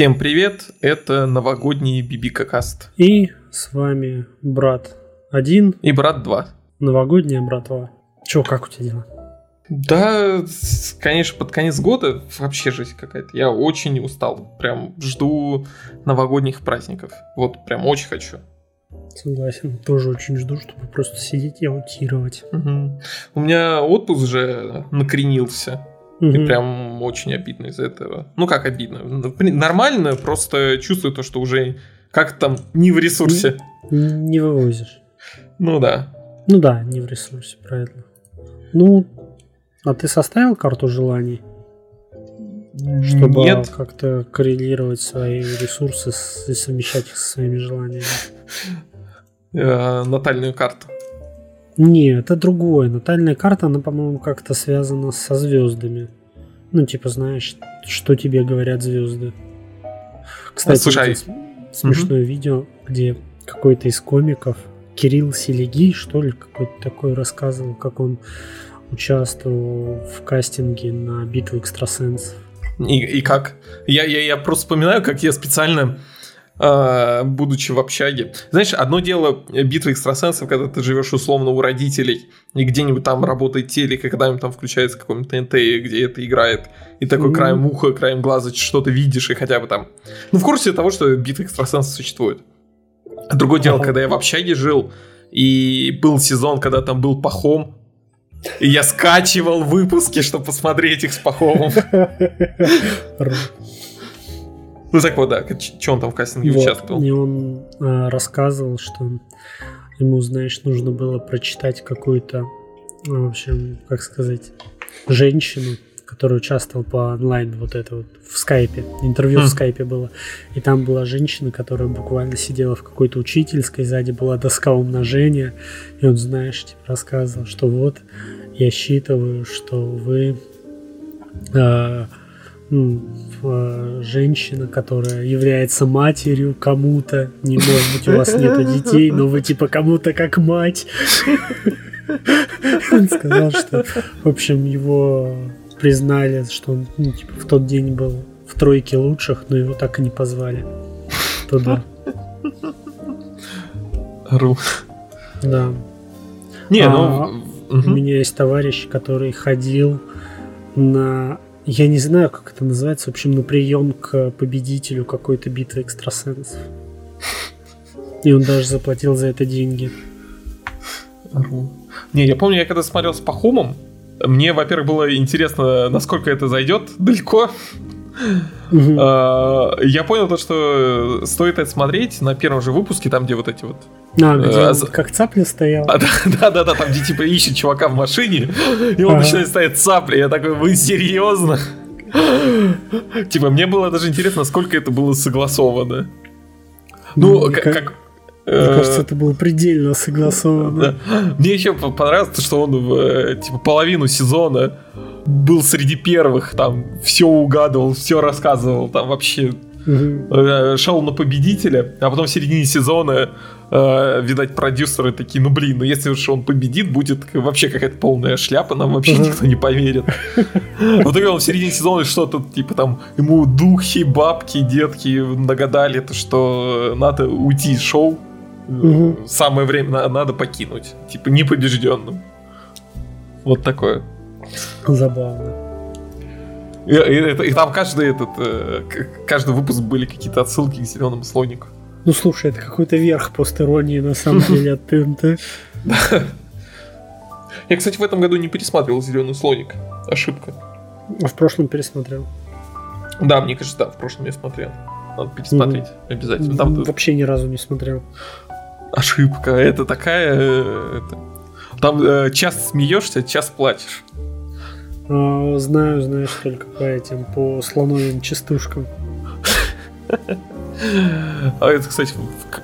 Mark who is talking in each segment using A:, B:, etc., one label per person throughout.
A: Всем привет, это новогодний Бибика Каст.
B: И с вами брат 1
A: И брат 2.
B: Новогодняя братва. Чё, как у тебя дела?
A: Да, конечно, под конец года вообще жизнь какая-то. Я очень устал. Прям жду новогодних праздников. Вот прям очень хочу.
B: Согласен, тоже очень жду, чтобы просто сидеть и аутировать.
A: Мгм. У меня отпуск же накренился. И
B: Мгм.
A: прям очень обидно из-за этого. Ну как обидно? Ну, Нормально, просто чувствую то, что уже как там не в ресурсе.
B: Не вывозишь.
A: Ну да.
B: Ну да, не в ресурсе, правильно. Ну, а ты составил карту желаний, чтобы
A: Нет.
B: как-то коррелировать свои ресурсы с- и совмещать их со своими желаниями?
A: Э, натальную карту.
B: Не, это другое. Натальная карта, она, по-моему, как-то связана со звездами. Ну, типа, знаешь, что тебе говорят звезды. Кстати,
A: Слушай,
B: смешное видео, где какой-то из комиков, Кирилл Селегий, что ли, какой-то такой рассказывал, как он участвовал в кастинге на битву экстрасенсов.
A: И, и как? Я, я, я просто вспоминаю, как я специально, будучи в общаге... Знаешь, одно дело битва экстрасенсов, когда ты живешь условно у родителей, и где-нибудь там работает телек, и когда-нибудь там включается какой-нибудь ТНТ, где это играет, и такой краем уха, краем глаза что-то видишь, и хотя бы там... Ну, в курсе того, что битва экстрасенсов существует. А Другое дело, когда я в общаге жил, и был сезон, когда там был Пахом, и я скачивал выпуски, чтобы посмотреть их с Пахомом. Ну так вот, да, что он там в кастинге
B: Вот.
A: участвовал?
B: И он а, рассказывал, что ему, знаешь, нужно было прочитать какую-то, ну, в общем, как сказать, женщину, которая участвовала по онлайн, вот это вот, в скайпе. Интервью
A: Хм.
B: в скайпе было. И там была женщина, которая буквально сидела в какой-то учительской, сзади была доска умножения. И он, знаешь, типа, рассказывал, что вот, я считываю, что вы а, м, э, женщина, которая является матерью кому-то. Не может быть, у вас нету детей, но вы типа кому-то как мать. Он сказал, что, в общем, его признали, что он ну, типа, в тот день был в тройке лучших, но его так и не позвали туда.
A: Ру.
B: Да.
A: Не,
B: А,
A: ну...
B: У
A: мгм.
B: меня есть товарищ, который ходил на... Я не знаю, как это называется, в общем, на прием к победителю какой-то битвы экстрасенсов. И он даже заплатил за это деньги.
A: Не, я помню, я когда смотрел с Пахомом, мне, во-первых, было интересно, насколько это зайдет далеко. А, Я понял то, что стоит это смотреть на первом же выпуске, там, где вот эти вот...
B: А, где он
A: за-
B: как цапля стоял.
A: А, Да-да-да, там, где типа ищет чувака в машине, и он начинает ставить цапли. Я такой, вы серьезно? Типа, мне было даже интересно, насколько это было согласовано. Ну,
B: Мне
A: как...
B: ка-
A: как,
B: Мне
A: э,
B: кажется, это было предельно согласовано.
A: Мне еще по- понравилось, то, что он э, типа половину сезона был среди первых, там все угадывал, все рассказывал, там вообще э, шел на победителя, а потом в середине сезона, э, видать, продюсеры такие, ну блин, ну если уж он победит, будет вообще какая-то полная шляпа, нам вообще никто не поверит. В итоге он в середине сезона что-то, типа там, ему духи, бабки, детки нагадали, то, что надо уйти из шоу, самое время на- надо покинуть, типа непобежденным. Вот такое.
B: Забавно.
A: И, и и там каждый этот, э, каждый выпуск были какие-то отсылки к зеленому слонику.
B: Ну слушай, это какой-то верх постеронии на самом деле от ТНТ.
A: Я, кстати, в этом году не пересматривал зеленый слоник. Ошибка.
B: А в прошлом пересмотрел.
A: Да, мне кажется, да, в прошлом я смотрел. Надо пересмотреть обязательно. Там
B: Вообще ни разу не смотрел.
A: ошибка. Это такая. э, это- Там э, час смеешься, час плачешь.
B: А, знаю, знаешь, только по этим, по слоновым частушкам.
A: А это, кстати,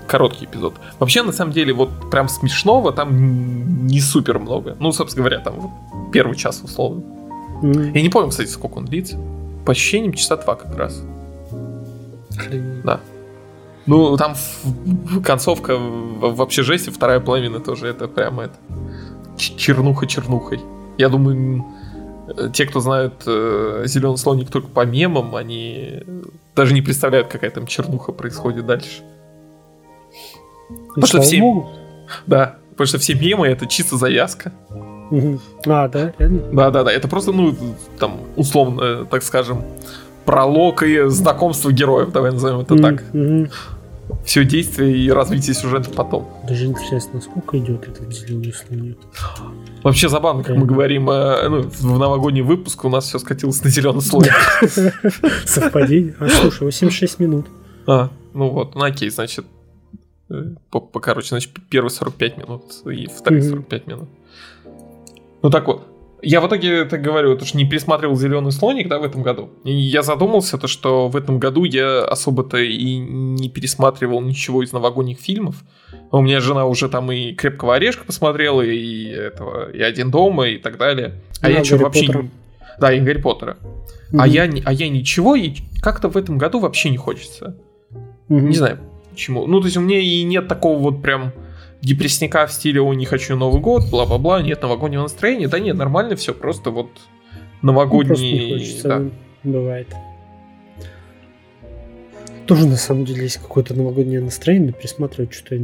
A: короткий эпизод. Вообще, на самом деле, вот прям смешного там не супер много. Ну, собственно говоря, там вот первый час условно. Я не помню, кстати, сколько он длится. По ощущениям, часа два как раз.
B: охренеть.
A: Да. Ну, там концовка в- вообще жесть, и вторая половина тоже это прямо это чернуха чернухой. Я думаю, те, кто знают э, зеленый слоник только по мемам, они даже не представляют, какая там чернуха происходит дальше. Потому что все... Да, потому что все мемы это чисто завязка.
B: А, да?
A: Да, да, да. Это просто, ну, там, условно, так скажем, пролог и знакомство героев, давай назовем это так. Все действие и развитие сюжета потом.
B: Даже интересно, сколько идет этот зеленый слоник?
A: Вообще забавно, как мы говорим, э, ну, в новогодний выпуск у нас все скатилось на зеленый слоник.
B: Совпадение? А слушай, 86 минут.
A: А, ну вот, ну окей, значит, э, по, по короче, значит, первый 45 минут и второй 45 минут. Ну так вот, я в итоге так говорю, это же не пересматривал зеленый слоник, да, в этом году. И я задумался, то, что в этом году я особо-то и не пересматривал ничего из новогодних фильмов. У меня жена уже там и крепкого орешка посмотрела, и этого, и один дома, и так далее. А я что вообще. Поттера. Да, и Гарри Поттера. Mm-hmm. А, я, а я ничего, и как-то в этом году вообще не хочется. Mm-hmm. Не знаю почему. Ну, то есть у меня и нет такого вот прям депрессника в стиле «О, не хочу Новый год», бла-бла-бла, нет новогоднего настроения. Да нет, нормально все, просто вот новогодний... Ну, просто не хочется, да.
B: бывает. Тоже на самом деле есть какое-то новогоднее настроение, но пересматривать что-то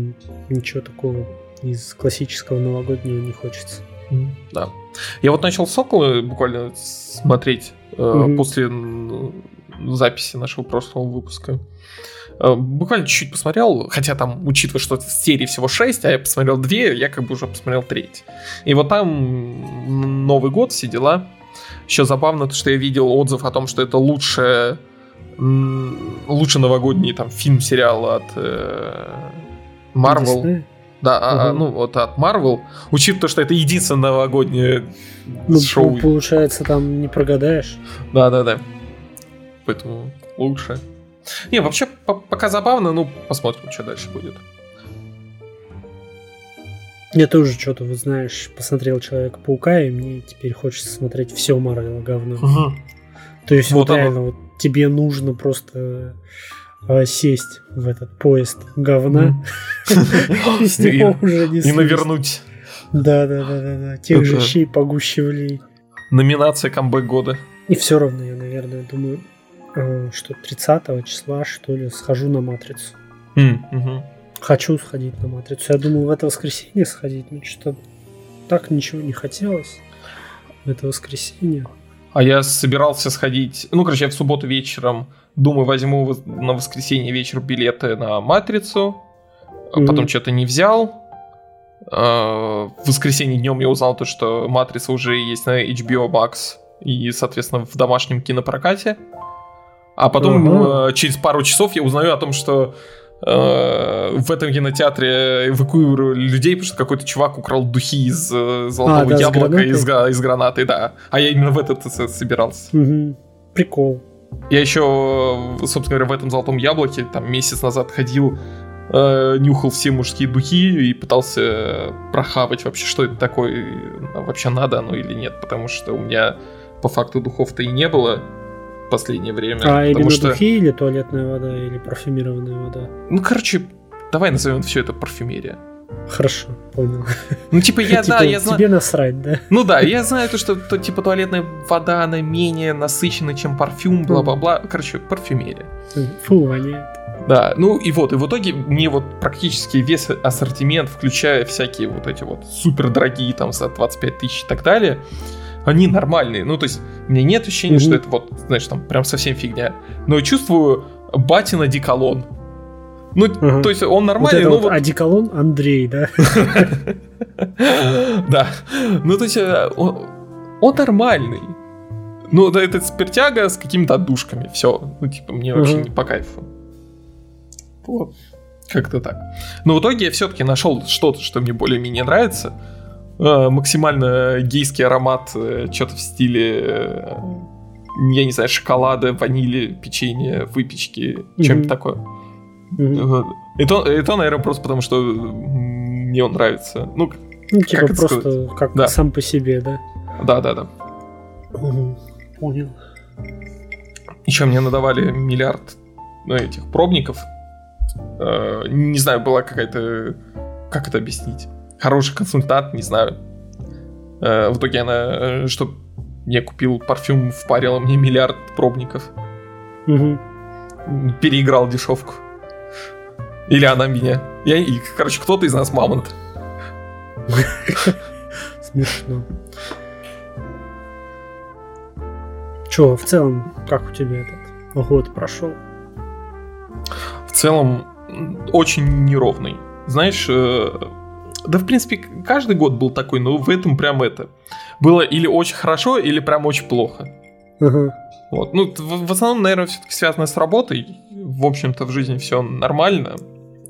B: ничего такого из классического новогоднего не хочется.
A: Да. Я вот начал Соколы буквально смотреть mm-hmm. после записи нашего прошлого выпуска. Э, буквально чуть-чуть посмотрел, хотя там, учитывая, что серии всего 6, а я посмотрел 2, я как бы уже посмотрел треть. И вот там Новый год, все дела. Еще забавно, то, что я видел отзыв о том, что это лучшее лучше новогодний там фильм-сериал от э, Marvel. Disney? Да, угу. ну вот от Marvel, учитывая, что это единственное новогоднее
B: ну, шоу. Получается, там не прогадаешь.
A: Да, да, да. Поэтому лучше. Не, вообще пока забавно, ну, посмотрим, что дальше будет.
B: Я тоже что-то, вот знаешь, посмотрел Человека-паука, и мне теперь хочется смотреть все Марвела говно. Угу. То есть вот, вот реально, вот тебе нужно просто э, сесть в этот поезд говна.
A: И навернуть.
B: Да, да, да, да, да. Тех же щей погущевлей.
A: Номинация камбэк года.
B: И все равно я, наверное, думаю, Э, что 30 числа, что ли, схожу на матрицу.
A: Mm, угу.
B: Хочу сходить на матрицу. Я думаю, в это воскресенье сходить, но что так ничего не хотелось в это воскресенье.
A: А я собирался сходить, ну, короче, я в субботу вечером, думаю, возьму на воскресенье вечер билеты на Матрицу, mm-hmm. потом что-то не взял. А, в воскресенье днем я узнал то, что Матрица уже есть на HBO Max и, соответственно, в домашнем кинопрокате. А потом uh-huh. через пару часов я узнаю о том, что э, в этом кинотеатре эвакуировали людей, потому что какой-то чувак украл духи из э, золотого а, да, яблока, из, из гранаты, да. А я именно в этот собирался.
B: Угу. Прикол.
A: Я еще, собственно говоря, в этом золотом яблоке там месяц назад ходил, э, нюхал все мужские духи и пытался прохавать вообще, что это такое, вообще надо оно или нет, потому что у меня по факту духов-то и не было последнее время.
B: А именно что... духи или туалетная вода, или парфюмированная вода?
A: Ну, короче, давай назовем все это парфюмерия.
B: Хорошо, понял.
A: Ну, типа, я, типа, да, я
B: знаю... Тебе насрать, да?
A: Ну да, я знаю то, что, то, типа, туалетная вода, она менее насыщена, чем парфюм, бла-бла-бла. Короче, парфюмерия.
B: Фу, воняет.
A: Да, ну и вот, и в итоге мне вот практически весь ассортимент, включая всякие вот эти вот супер дорогие там за 25 тысяч и так далее, они нормальные. Ну, то есть, у меня нет ощущения, mm-hmm. что это вот, знаешь, там прям совсем фигня. Но я чувствую батина диколон. Ну, ага. то есть он нормальный,
B: вот
A: но
B: вот... вот... Одеколон Андрей, да?
A: Да. Ну, то есть э, он нормальный. Ну, да, это спиртяга с какими-то отдушками. Все. Ну, типа, мне вообще не по кайфу. Вот. Как-то так. Но в итоге я все-таки нашел что-то, что мне более-менее нравится. Э, максимально гейский аромат, э, что-то в стиле, э, я не знаю, шоколада, ванили, печенья, выпечки, mm-hmm. чем-то такое. Mm-hmm. Это, это, наверное, просто потому, что мне он нравится. Ну,
B: ну типа как просто сказать? как да. сам по себе, да?
A: Да, да, да.
B: Угу. Понял.
A: Еще мне надавали миллиард ну, этих пробников. Э, не знаю, была какая-то... Как это объяснить? Хороший консультант, не знаю. Э, в итоге она, э, что я купил парфюм, впарило мне миллиард пробников.
B: Угу.
A: Переиграл дешевку. Или она меня. Я, и, короче, кто-то из нас мамонт.
B: Смешно. Че, в целом, как у тебя этот год прошел?
A: В целом, очень неровный. Знаешь, э, да, в принципе, каждый год был такой, но в этом прям это. Было или очень хорошо, или прям очень плохо.
B: Ага.
A: Вот. Ну, в, в основном, наверное, все-таки связано с работой. В общем-то, в жизни все нормально.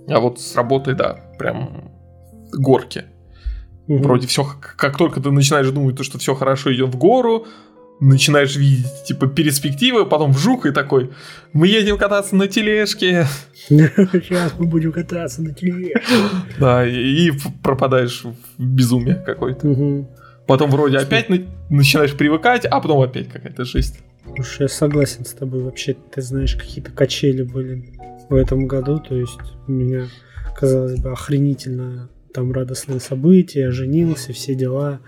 A: А вот с работой, да, прям горки.
B: Мгм.
A: Вроде все, как только ты начинаешь думать, то, что все хорошо идет в гору, начинаешь видеть, типа, перспективы, потом вжух и такой, мы едем кататься на тележке,
B: Сейчас мы будем кататься на телеге.
A: да, и, и пропадаешь в безумие какое-то.
B: Мгм.
A: Потом вроде опять на- начинаешь привыкать, а потом опять какая-то жесть.
B: Слушай, я согласен с тобой. Вообще, ты знаешь, какие-то качели были в этом году. То есть у меня, казалось бы, охренительно там радостное событие, женился, все дела.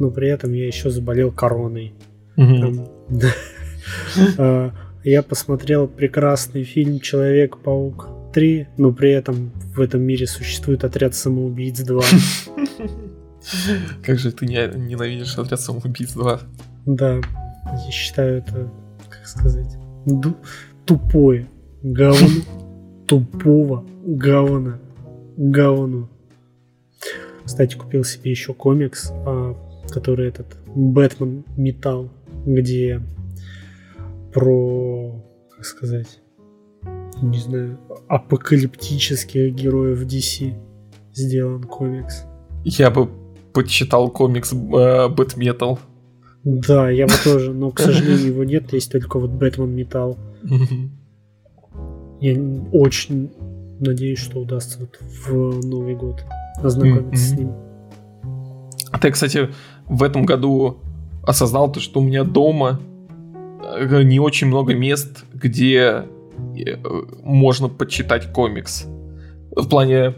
B: Но при этом я еще заболел короной. А, Я посмотрел прекрасный фильм Человек-паук 3, но при этом в этом мире существует отряд самоубийц 2.
A: Как же ты не, ненавидишь отряд самоубийц 2?
B: Да, я считаю это, как сказать, тупое говно, тупого говна, говно. Кстати, купил себе еще комикс, а, который этот Бэтмен Металл, где про, как сказать, не знаю, апокалиптических героев DC сделан комикс.
A: Я бы почитал комикс Бэтметал.
B: Да, я бы тоже, но, к сожалению, его нет, есть только вот Бэтмен Металл. Я очень надеюсь, что удастся вот в Новый год ознакомиться с
A: Мгм.
B: ним.
A: А ты, кстати, в этом году осознал то, что у меня дома э, не очень много мест, где э, можно почитать комикс. В плане,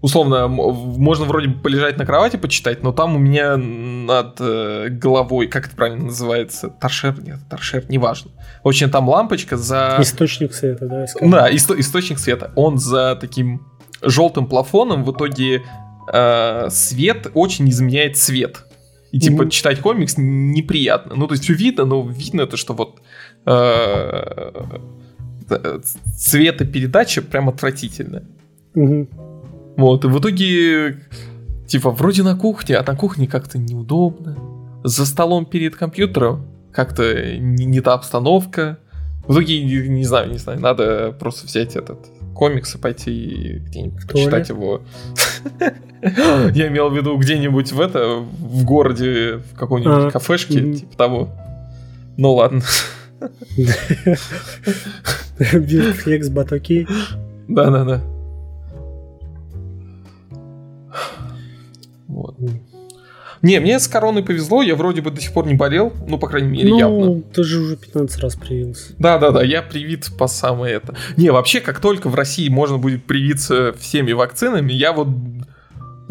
A: условно, можно вроде бы полежать на кровати почитать, но там у меня над э, головой, как это правильно называется, торшер, нет, торшер, неважно. В общем, там лампочка за...
B: Источник света, да, скажем.
A: Да, исто- источник света. Он за таким желтым плафоном в итоге э, свет очень изменяет цвет. И типа
B: Мгм.
A: читать комикс неприятно. Ну, то есть все видно, но видно то, что вот э, цветопередача прям отвратительная.
B: Мгм.
A: Вот, и в итоге, типа, вроде на кухне, а на кухне как-то неудобно. За столом перед компьютером как-то не, не та обстановка. В итоге, не, не знаю, не знаю, надо просто взять этот комикс и пойти и где-нибудь почитать его. Я имел в виду где-нибудь в это, в городе, в какой-нибудь
B: А,
A: кафешке, типа того. Ну ладно.
B: Бирфлекс Батокей.
A: Да-да-да. Вот. Не, мне с короной повезло, я вроде бы до сих пор не болел, ну, по крайней мере, явно.
B: Ну, ты же уже 15 раз привился.
A: Да-да-да, я привит по самое это. Не, вообще, как только в России можно будет привиться всеми вакцинами, я вот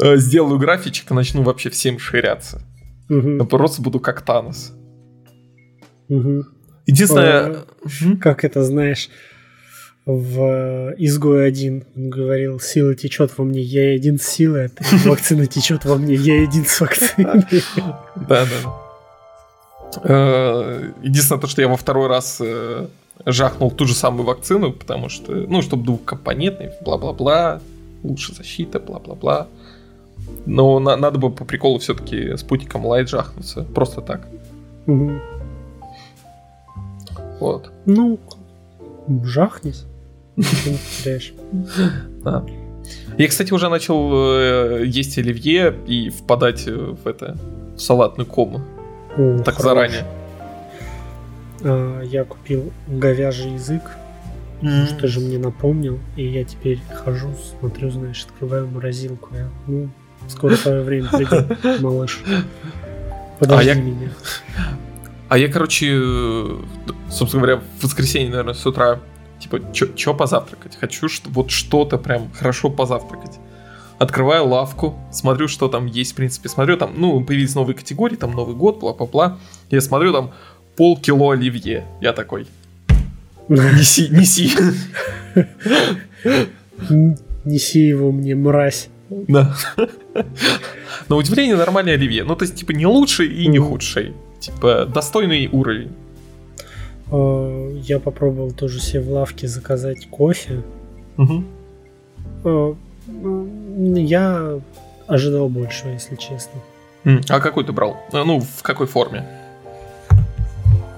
A: э, сделаю графичек и начну вообще всем ширяться. Я
B: Мгм.
A: просто буду как Танос.
B: Мгм.
A: Единственное... Мгм.
B: Как это, знаешь, в «Изгой один» он говорил, сила течет во мне, я един с силой, а ты- вакцина течет во мне, я един с вакциной.
A: Да, да. Э, Единственное, то, что я во второй раз э, жахнул ту же самую вакцину, потому что, ну, чтобы двухкомпонентный, бла-бла-бла, лучше защита, бла-бла-бла. Но на- надо бы по приколу все-таки спутником лайт жахнуться. Просто так.
B: Мгм.
A: Вот.
B: Ну, жахнись. Ничего не потеряешь.
A: Да. Я, кстати, уже начал э, есть оливье и впадать э, в это в салатную кому.
B: О,
A: Так
B: хорош.
A: заранее.
B: А, Я купил говяжий язык, что ты же мне напомнил, и я теперь хожу, смотрю, знаешь, открываю морозилку. Я, ну, скоро твое время придет, малыш. Подожди
A: А я-
B: меня.
A: А я, короче, собственно говоря, в воскресенье, наверное, с утра, типа, чё позавтракать? Хочу что, вот что-то прям хорошо позавтракать. открываю лавку, смотрю, что там есть, в принципе, смотрю, там, ну, появились новые категории, там Новый год, бла-бла-бла. Я смотрю, там полкило оливье. Я такой, неси, неси.
B: Неси его мне, мразь.
A: Да. На удивление нормальный оливье. Ну, то есть, типа, не лучший и не худший. Типа, достойный уровень.
B: А, я попробовал тоже себе в лавке заказать кофе. А, я ожидал большего, если честно.
A: А какой ты брал? А, ну, в какой форме?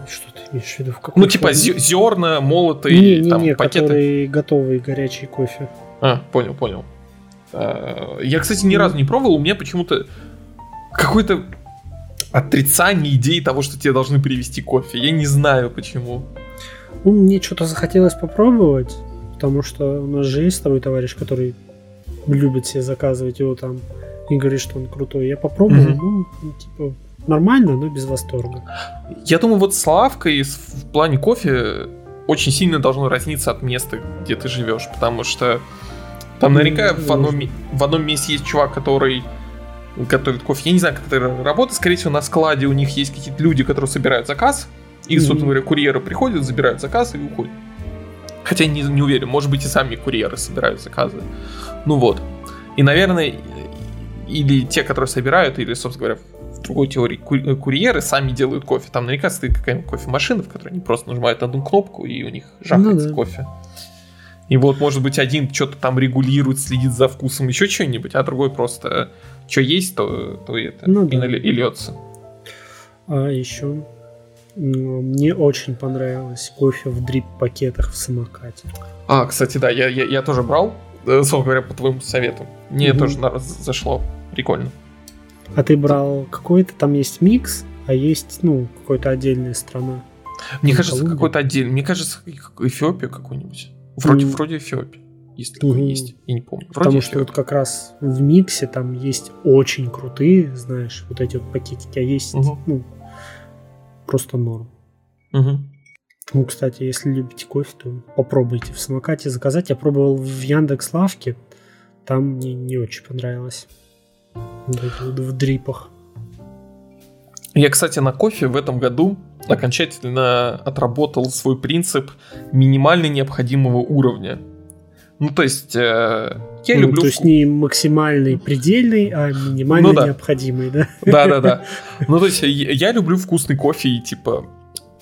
B: Что ты имеешь в виду? В какой
A: ну, типа зерна, молотые,
B: не, не,
A: там,
B: не,
A: пакеты?
B: которые готовый горячий кофе.
A: А, понял, понял. Я, кстати, ни разу не пробовал, у меня почему-то какой-то отрицание идеи того, что тебе должны привезти кофе. Я не знаю почему.
B: Ну, мне что-то захотелось попробовать, потому что у нас же есть с тобой товарищ, который любит себе заказывать его там и говорит, что он крутой. Я попробовал, mm-hmm. ну, типа, нормально, но без восторга.
A: Я думаю, вот с лавкой в плане кофе очень сильно должно разниться от места, где ты живешь, потому что там наверняка mm-hmm. в, одном, в одном месте есть чувак, который готовит кофе. Я не знаю, как это работает. Скорее всего, на складе у них есть какие-то люди, которые собирают заказ. И, mm-hmm. собственно говоря, курьеры приходят, забирают заказ и уходят. Хотя не, не уверен, может быть и сами курьеры собирают заказы. Ну вот. И, наверное, или те, которые собирают, или, собственно говоря, в другой теории курьеры сами делают кофе. Там наверняка стоит какая-нибудь кофемашина, в которой они просто нажимают одну кнопку, и у них жахается ну, да. кофе. И вот, может быть, один что-то там регулирует, следит за вкусом, еще что-нибудь, а другой просто что есть, то, то это ну, да. и, и льется.
B: А еще мне очень понравилось кофе в дрип-пакетах в самокате.
A: А, кстати, да, я, я, я тоже брал, э, собственно говоря, по твоему совету. Мне угу. тоже зашло. Прикольно.
B: А ты брал какой-то, там есть микс, а есть, ну, какой-то отдельная страна.
A: Мне кажется, какой-то отдельный. Мне кажется, Эфиопия какой-нибудь. Вроде, mm. вроде Эфиопия. Если такое mm-hmm. есть, я не помню.
B: Вроде Потому что вот как раз в миксе там есть очень крутые, знаешь, вот эти вот пакетики, а есть, mm-hmm. ну, просто норм.
A: Mm-hmm.
B: Ну, кстати, если любите кофе, то попробуйте в самокате заказать. Я пробовал в Яндекс Лавке, там мне не очень понравилось. В дрипах.
A: Я, кстати, на кофе в этом году окончательно отработал свой принцип минимально необходимого уровня. Ну, то есть, э, я ну, люблю...
B: То есть, не максимальный предельный, а минимально ну, да. необходимый, да?
A: Да-да-да. Ну, то есть, я люблю вкусный кофе и, типа,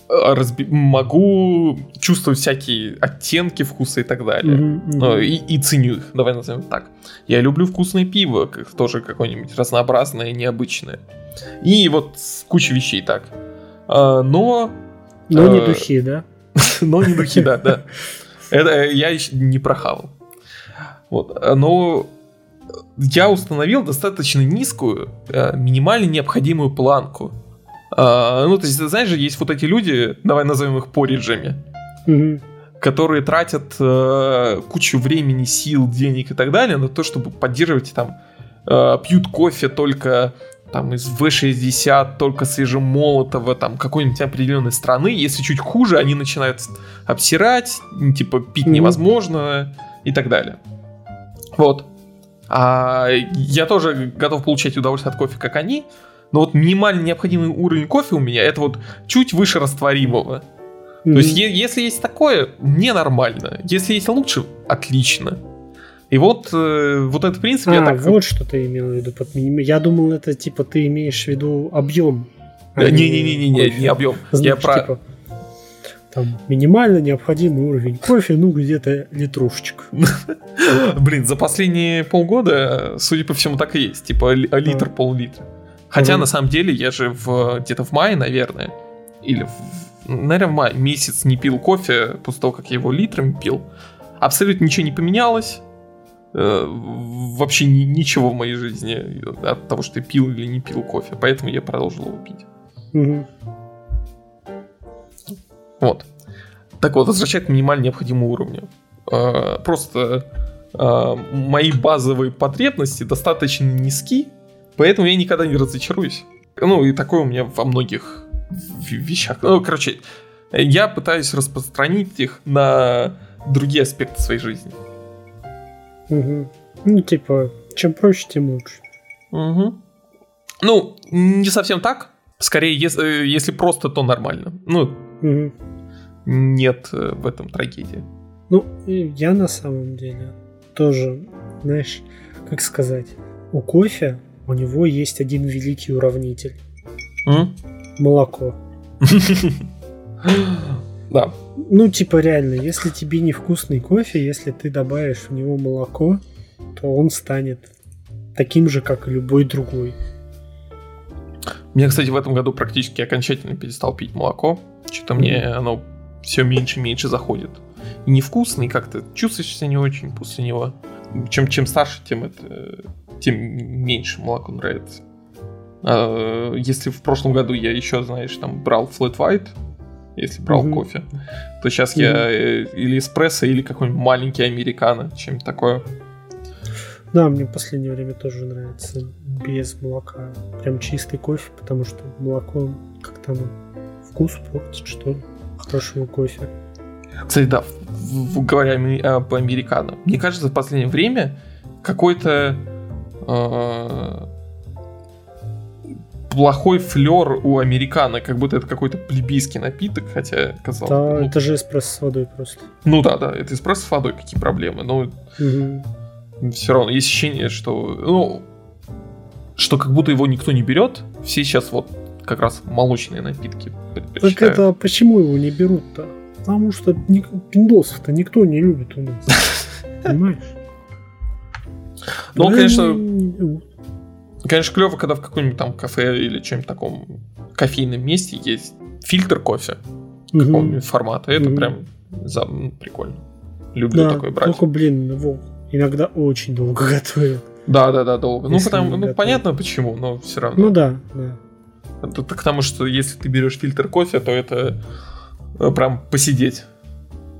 A: разби... могу чувствовать всякие оттенки вкуса и так далее. Mm-hmm, mm-hmm. И, и ценю их, давай назовем так. Я люблю вкусное пиво, как, тоже какое-нибудь разнообразное, необычное. И вот куча вещей так. А, но...
B: Но а, не духи, да?
A: но не духи, да, да. Это я еще не прохавал. Вот. Но я установил достаточно низкую, э, минимально необходимую планку. А, ну, то есть, знаешь же, есть вот эти люди, давай назовем их пориджами,
B: угу.
A: которые тратят э, кучу времени, сил, денег и так далее на то, чтобы поддерживать там, э, пьют кофе только там из В60, только свежемолотого, там какой-нибудь определенной страны. Если чуть хуже, они начинают обсирать, типа пить невозможно и так далее. Вот. А я тоже готов получать удовольствие от кофе, как они, но вот минимально необходимый уровень кофе у меня это вот чуть выше растворимого. Mm-hmm. То есть, е- если есть такое, мне нормально. Если есть лучше, отлично. И вот, э, вот этот принцип
B: а,
A: я так...
B: вот что ты имел в виду под миним... Я думал, это типа ты имеешь в виду объем.
A: А Не-не-не, не, не объем. Я про... Типа,
B: там минимально необходимый уровень кофе, ну где-то литрушечка.
A: Блин, за последние полгода, судя по всему, так и есть. Типа литр, пол-литра. Хотя на самом деле я же в, где-то в мае, наверное, или в, наверное, в мае месяц не пил кофе после того, как я его литрами пил. Абсолютно ничего не поменялось. Э, вообще ни, ничего в моей жизни от того, что я пил или не пил кофе. Поэтому я продолжил его пить.
B: Угу.
A: Вот. Так вот, возвращать к минимально необходимому уровню. Э, просто э, мои базовые потребности достаточно низки, поэтому я никогда не разочаруюсь. Ну, и такое у меня во многих вещах. Ну, короче, я пытаюсь распространить их на другие аспекты своей жизни.
B: Угу. Ну, типа, чем проще, тем лучше.
A: Угу. Ну, не совсем так. Скорее, если, э, если просто, то нормально. Ну, угу. нет э, в этом трагедии.
B: Ну, я на самом деле тоже, знаешь, как сказать, у кофе у него есть один великий уравнитель. М? Молоко.
A: Да.
B: Ну, типа, реально, если тебе невкусный кофе, если ты добавишь в него молоко, то он станет таким же, как и любой другой.
A: Мне, кстати, в этом году практически окончательно перестал пить молоко. Что-то mm-hmm. мне оно все меньше и меньше заходит. И невкусный, как-то чувствуешь себя не очень после него. Чем, чем старше, тем это тем меньше молоко нравится. А, если в прошлом году я еще, знаешь, там брал flat white, если брал mm-hmm. кофе, то сейчас mm-hmm. я э, или эспрессо, или какой-нибудь маленький американо, чем такое.
B: Да, мне в последнее время тоже нравится без молока. Прям чистый кофе, потому что молоко как-то оно вкус портит, что ли, хорошего кофе.
A: Кстати, да, говоря об американо, мне кажется, в последнее время какой-то э, плохой флер у американо, как будто это какой-то плебийский напиток, хотя казалось
B: Да, ну, это же эспрессо с водой просто.
A: Ну да, да, это эспрессо с водой, какие проблемы. Но угу все равно есть ощущение, что, ну, что как будто его никто не берет. Все сейчас вот как раз молочные напитки
B: Так это почему его не берут-то? Потому что пиндосов-то никто не любит у нас. Понимаешь?
A: Ну, конечно, конечно, клево, когда в каком-нибудь там кафе или чем-нибудь таком кофейном месте есть фильтр кофе какого-нибудь формата. Это прям прикольно. Люблю такой брать.
B: Только, блин, иногда очень долго готовят.
A: Да, да, да, долго. Ну, потому, ну, понятно почему, но все равно.
B: Ну да, да.
A: Это к тому, что если ты берешь фильтр кофе, то это э, прям посидеть.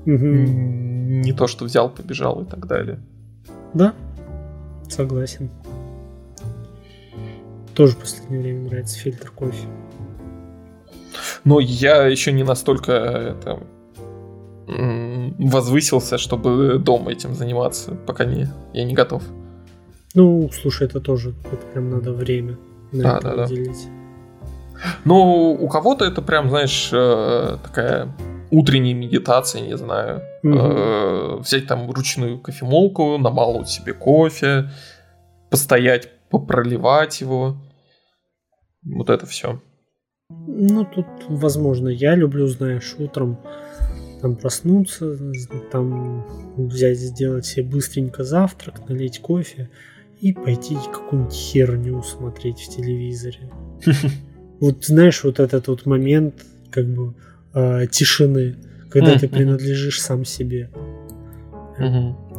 A: Угу. Не то, что взял, побежал и так далее.
B: Да, согласен. Тоже в последнее время нравится фильтр кофе.
A: Но я еще не настолько это, возвысился, чтобы дома этим заниматься. Пока не, я не готов.
B: Ну, слушай, это тоже, это прям надо время на да, это да, выделить.
A: Да. Ну, у кого-то это прям, знаешь, э, такая утренняя медитация, не знаю. Угу. Взять там ручную кофемолку, намалывать себе кофе, постоять, попроливать его. Вот это все.
B: Ну, тут, возможно, я люблю, знаешь, утром там проснуться, там взять, сделать себе быстренько завтрак, налить кофе и пойти какую-нибудь херню смотреть в телевизоре. Вот знаешь, вот этот вот момент как бы э, тишины, когда ты принадлежишь сам себе.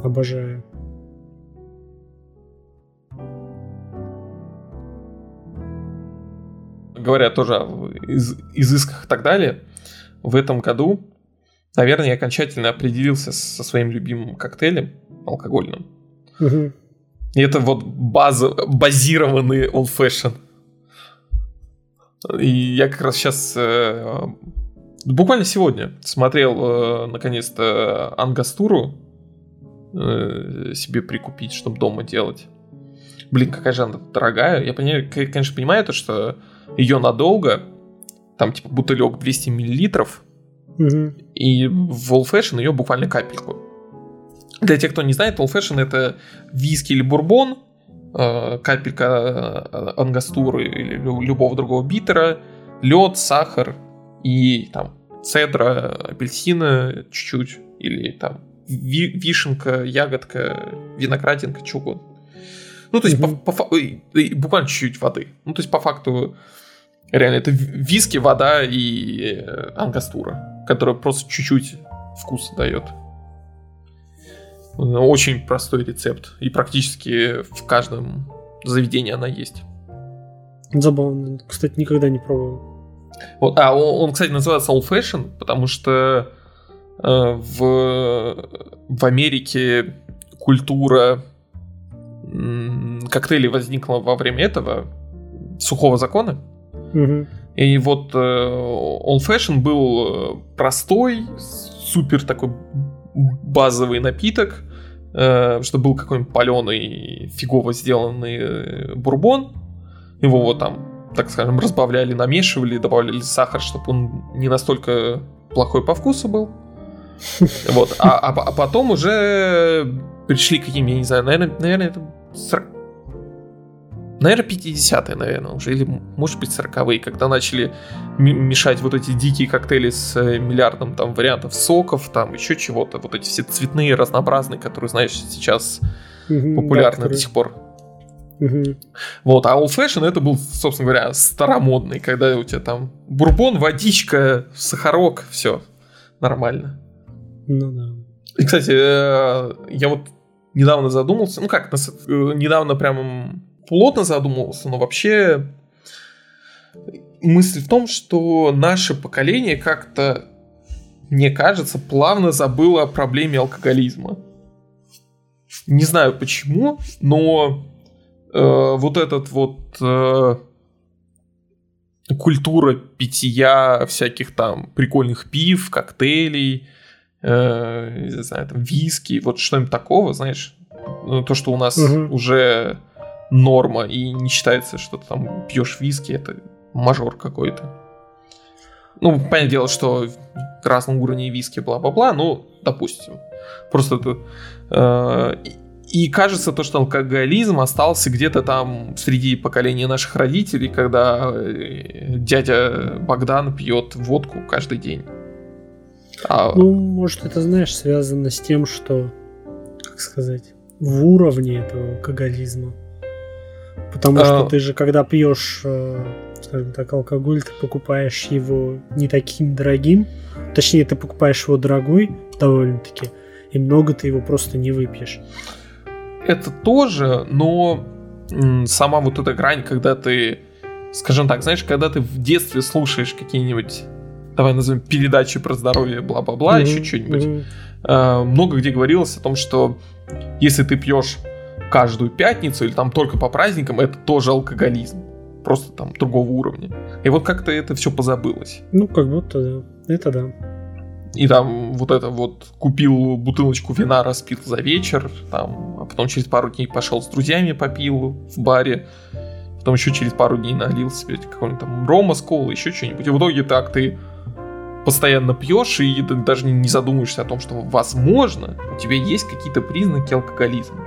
B: Обожаю.
A: Говоря тоже о из, изысках и так далее, в этом году наверное, я окончательно определился со своим любимым коктейлем алкогольным. Угу. И это вот база, базированный old fashion. И я как раз сейчас э, буквально сегодня смотрел э, наконец-то ангастуру э, себе прикупить, чтобы дома делать. Блин, какая же она дорогая. Я, понимаю, конечно, понимаю то, что ее надолго, там типа бутылек 200 миллилитров, Угу. И в Old Fashion ее буквально капельку. Для тех, кто не знает, Old Fashion это виски или бурбон, э, капелька э, ангастуры или любого другого битера, лед, сахар и там цедра, апельсина чуть-чуть, или там вишенка, ягодка, виноградинка, угодно. Ну, то есть, mm по, по, буквально чуть-чуть воды. Ну, то есть, по факту, реально, это виски, вода и э, ангастура которая просто чуть-чуть вкус дает. Очень простой рецепт. И практически в каждом заведении она есть.
B: Забавно. Кстати, никогда не пробовал.
A: Вот, а, он, он, кстати, называется Old Fashion, потому что э, в, в Америке культура коктейлей возникла во время этого сухого закона. Угу. И вот э, Old Fashion был э, простой, супер такой базовый напиток, э, что был какой-нибудь паленый, фигово сделанный э, бурбон, его вот там, так скажем, разбавляли, намешивали, добавляли сахар, чтобы он не настолько плохой по вкусу был. Вот, а, а, а потом уже пришли каким, я не знаю, наверное, наверное это 40... Наверное, 50-е, наверное, уже, или, может быть, 40-е, когда начали мешать вот эти дикие коктейли с э, миллиардом там вариантов соков, там еще чего-то, вот эти все цветные, разнообразные, которые, знаешь, сейчас угу, популярны да, до сих пор. Угу. Вот, а Old Fashion это был, собственно говоря, старомодный, когда у тебя там бурбон, водичка, сахарок, все нормально.
B: Ну да.
A: И, кстати, э, я вот недавно задумался, ну как, э, недавно прям плотно задумывался, но вообще мысль в том, что наше поколение как-то, мне кажется, плавно забыло о проблеме алкоголизма. Не знаю почему, но э, вот этот вот э, культура питья всяких там прикольных пив, коктейлей, э, не знаю, там виски, вот что-нибудь такого, знаешь, ну, то, что у нас угу. уже норма и не считается, что ты там пьешь виски, это мажор какой-то. Ну, понятное дело, что разном уровне виски, бла-бла-бла, ну, допустим. Просто это... Э, и кажется то, что алкоголизм остался где-то там среди поколения наших родителей, когда э, дядя Богдан пьет водку каждый день.
B: А... Ну, может, это, знаешь, связано с тем, что, как сказать, в уровне этого алкоголизма. Потому а... что ты же, когда пьешь, э, скажем так, алкоголь, ты покупаешь его не таким дорогим. Точнее, ты покупаешь его дорогой довольно-таки, и много ты его просто не выпьешь.
A: Это тоже, но сама вот эта грань, когда ты, скажем так, знаешь, когда ты в детстве слушаешь какие-нибудь, давай назовем передачи про здоровье, бла-бла-бла, mm-hmm. еще что-нибудь, mm-hmm. много где говорилось о том, что если ты пьешь каждую пятницу или там только по праздникам, это тоже алкоголизм. Просто там другого уровня. И вот как-то это все позабылось.
B: Ну, как будто да. Это да.
A: И там вот это вот купил бутылочку вина, распил за вечер, там, а потом через пару дней пошел с друзьями попил в баре, потом еще через пару дней налил себе какой-нибудь там рома с колой, еще что-нибудь. И в итоге так ты постоянно пьешь и даже не задумываешься о том, что возможно у тебя есть какие-то признаки алкоголизма.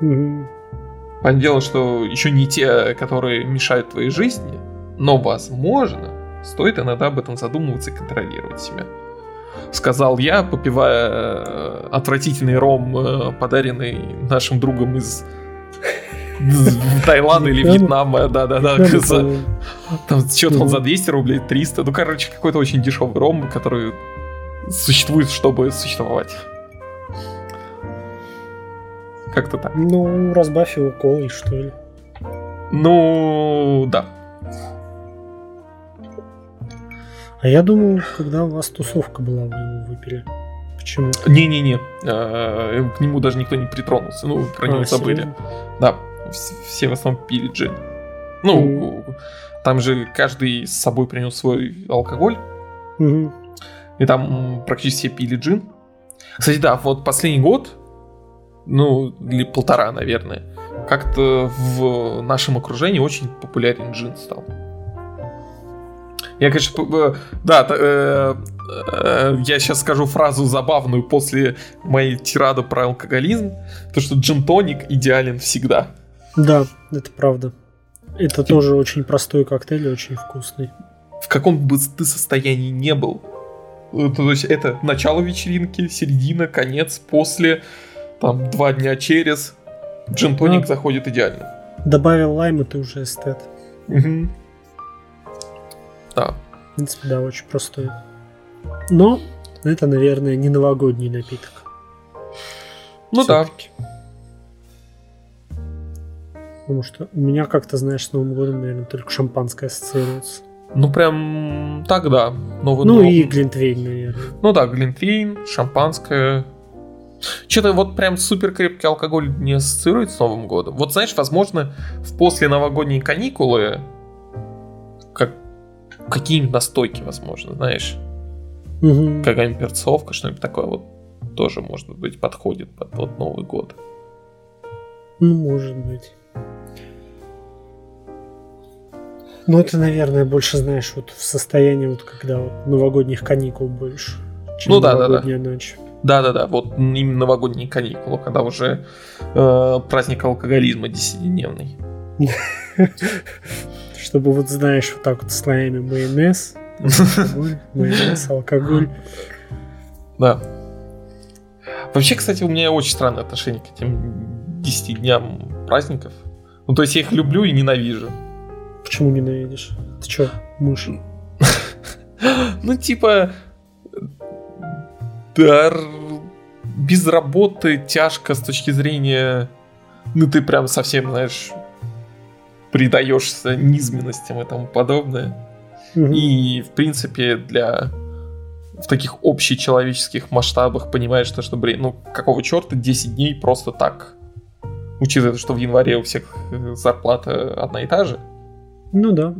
A: Угу. Понятное дело, что еще не те, которые мешают твоей жизни, но возможно, стоит иногда об этом задумываться и контролировать себя. Сказал я, попивая э, отвратительный ром, э, подаренный нашим другом из Таиланда или Вьетнама, да-да-да. Там что-то он за 200 рублей, 300. Ну, короче, какой-то очень дешевый ром, который существует, чтобы существовать. Как-то так.
B: Ну, разбавь его колой, что ли.
A: Ну, да.
B: А я думал, когда у вас тусовка была, вы его выпили. Почему?
A: Не-не-не. А, к нему даже никто не притронулся. Ну, про него а, забыли. Да, все в основном пили джин. Ну, mm. там же каждый с собой принес свой алкоголь. Mm-hmm. И там практически все пили джин. Кстати, да, вот последний год ну, или полтора, наверное, как-то в нашем окружении очень популярен джин стал. Я, конечно, э, да, э, э, я сейчас скажу фразу забавную после моей тирады про алкоголизм, то что джин-тоник идеален всегда.
B: Да, это правда. Это и... тоже очень простой коктейль, очень вкусный.
A: В каком бы ты состоянии не был, э, то есть это начало вечеринки, середина, конец, после, там два дня через, джин-тоник да. заходит идеально.
B: Добавил лайм, и ты уже эстет.
A: Угу. Да.
B: В принципе, да, очень простой. Но это, наверное, не новогодний напиток.
A: Ну да.
B: Потому что у меня как-то, знаешь, с Новым годом, наверное, только шампанское ассоциируется.
A: Ну, прям так, да.
B: Новый, ну, новый. и Глинтвейн, наверное.
A: Ну да, Глинтвейн, шампанское, что-то вот прям супер крепкий алкоголь не ассоциирует с Новым годом. Вот знаешь, возможно, в после новогодние каникулы как какие-нибудь настойки, возможно, знаешь. Угу. Какая-нибудь перцовка, что-нибудь такое вот тоже, может быть, подходит под тот Новый год.
B: Ну, может быть. Ну, это, наверное, больше, знаешь, вот в состоянии, вот когда вот новогодних каникул больше, чем
A: Ну да, да, да.
B: новогодняя ночь.
A: Да-да-да, вот именно новогодние каникулы, когда уже э, праздник алкоголизма десятидневный.
B: Чтобы вот, знаешь, вот так вот слоями майонез, алкоголь, майонез, алкоголь.
A: Да. Вообще, кстати, у меня очень странное отношение к этим 10 дням праздников. Ну, то есть я их люблю и ненавижу.
B: Почему ненавидишь? Ты чё, мышь?
A: Ну, типа, без работы тяжко с точки зрения, ну, ты прям совсем, знаешь, предаешься низменностям и тому подобное. И, в принципе, для в таких общечеловеческих масштабах понимаешь, что, что, блин, ну, какого черта 10 дней просто так? Учитывая, что в январе у всех э, зарплата одна и та же,
B: Ну да.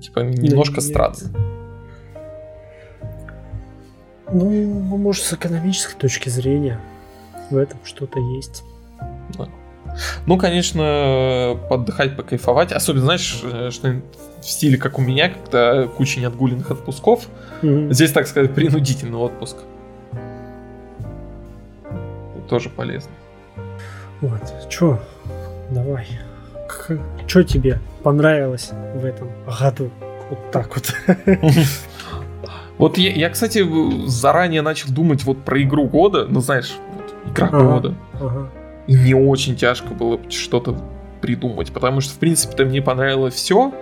A: типа, немножко
B: нет.
A: странно.
B: Ну, может, с экономической точки зрения в этом что-то есть.
A: Ну, конечно, поддыхать, покайфовать. Особенно, знаешь, э, что в стиле, как у меня, когда куча неотгуленных отпусков.
B: Мгм.
A: Здесь, так сказать, принудительный отпуск. Тоже полезно.
B: Вот, чё, давай. Чё тебе понравилось в этом году? Вот так вот.
A: Вот я, я, кстати, заранее начал думать вот про игру года. Ну, знаешь, вот игра
B: Ага.
A: года.
B: Ага.
A: И мне очень тяжко было что-то придумать, потому что, в принципе-то, мне понравилось все.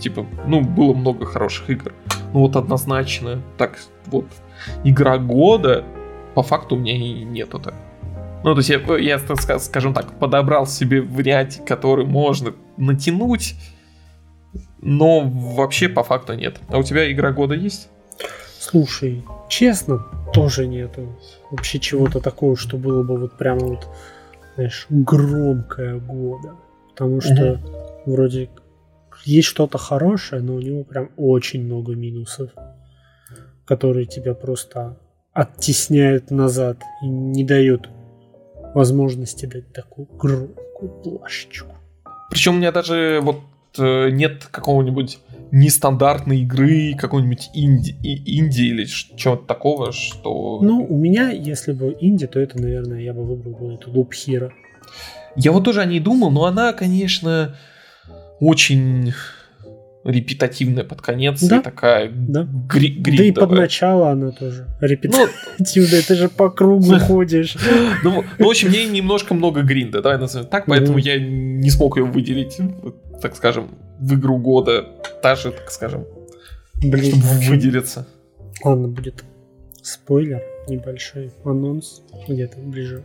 A: Типа, ну, было много хороших игр. Ну, вот однозначно, так вот, игра года, по факту у меня и нету так. Ну, то есть я, я, так скажем так, подобрал себе вариантик, который можно натянуть, но вообще по факту нет. А у тебя игра года есть?
B: Слушай, честно, тоже нету вообще чего-то такого, что было бы вот прямо вот, знаешь, громкое года. Потому что вроде есть что-то хорошее, но у него прям очень много минусов, которые тебя просто оттесняют назад и не дают возможности дать такую громкую плашечку.
A: Причем у меня даже вот э, нет какого-нибудь нестандартной игры, какой-нибудь инди, инди или чего-то такого, что...
B: Ну, у меня, если бы инди, то это, наверное, я бы выбрал бы эту Loop Hero.
A: Я вот тоже о ней думал, но она, конечно, очень репетативная под конец
B: Да,
A: и такая
B: да.
A: гри-
B: Да и под
A: гриндовая.
B: начало она тоже
A: Ну,
B: репетативная, ты же по кругу ходишь.
A: ну, ну, в общем, мне немножко много гринда, давай назовем так, поэтому я не смог ее выделить, так скажем, в игру года, даже, так скажем,
B: Блин,
A: чтобы выделиться.
B: ладно, будет спойлер, небольшой анонс, где-то ближе.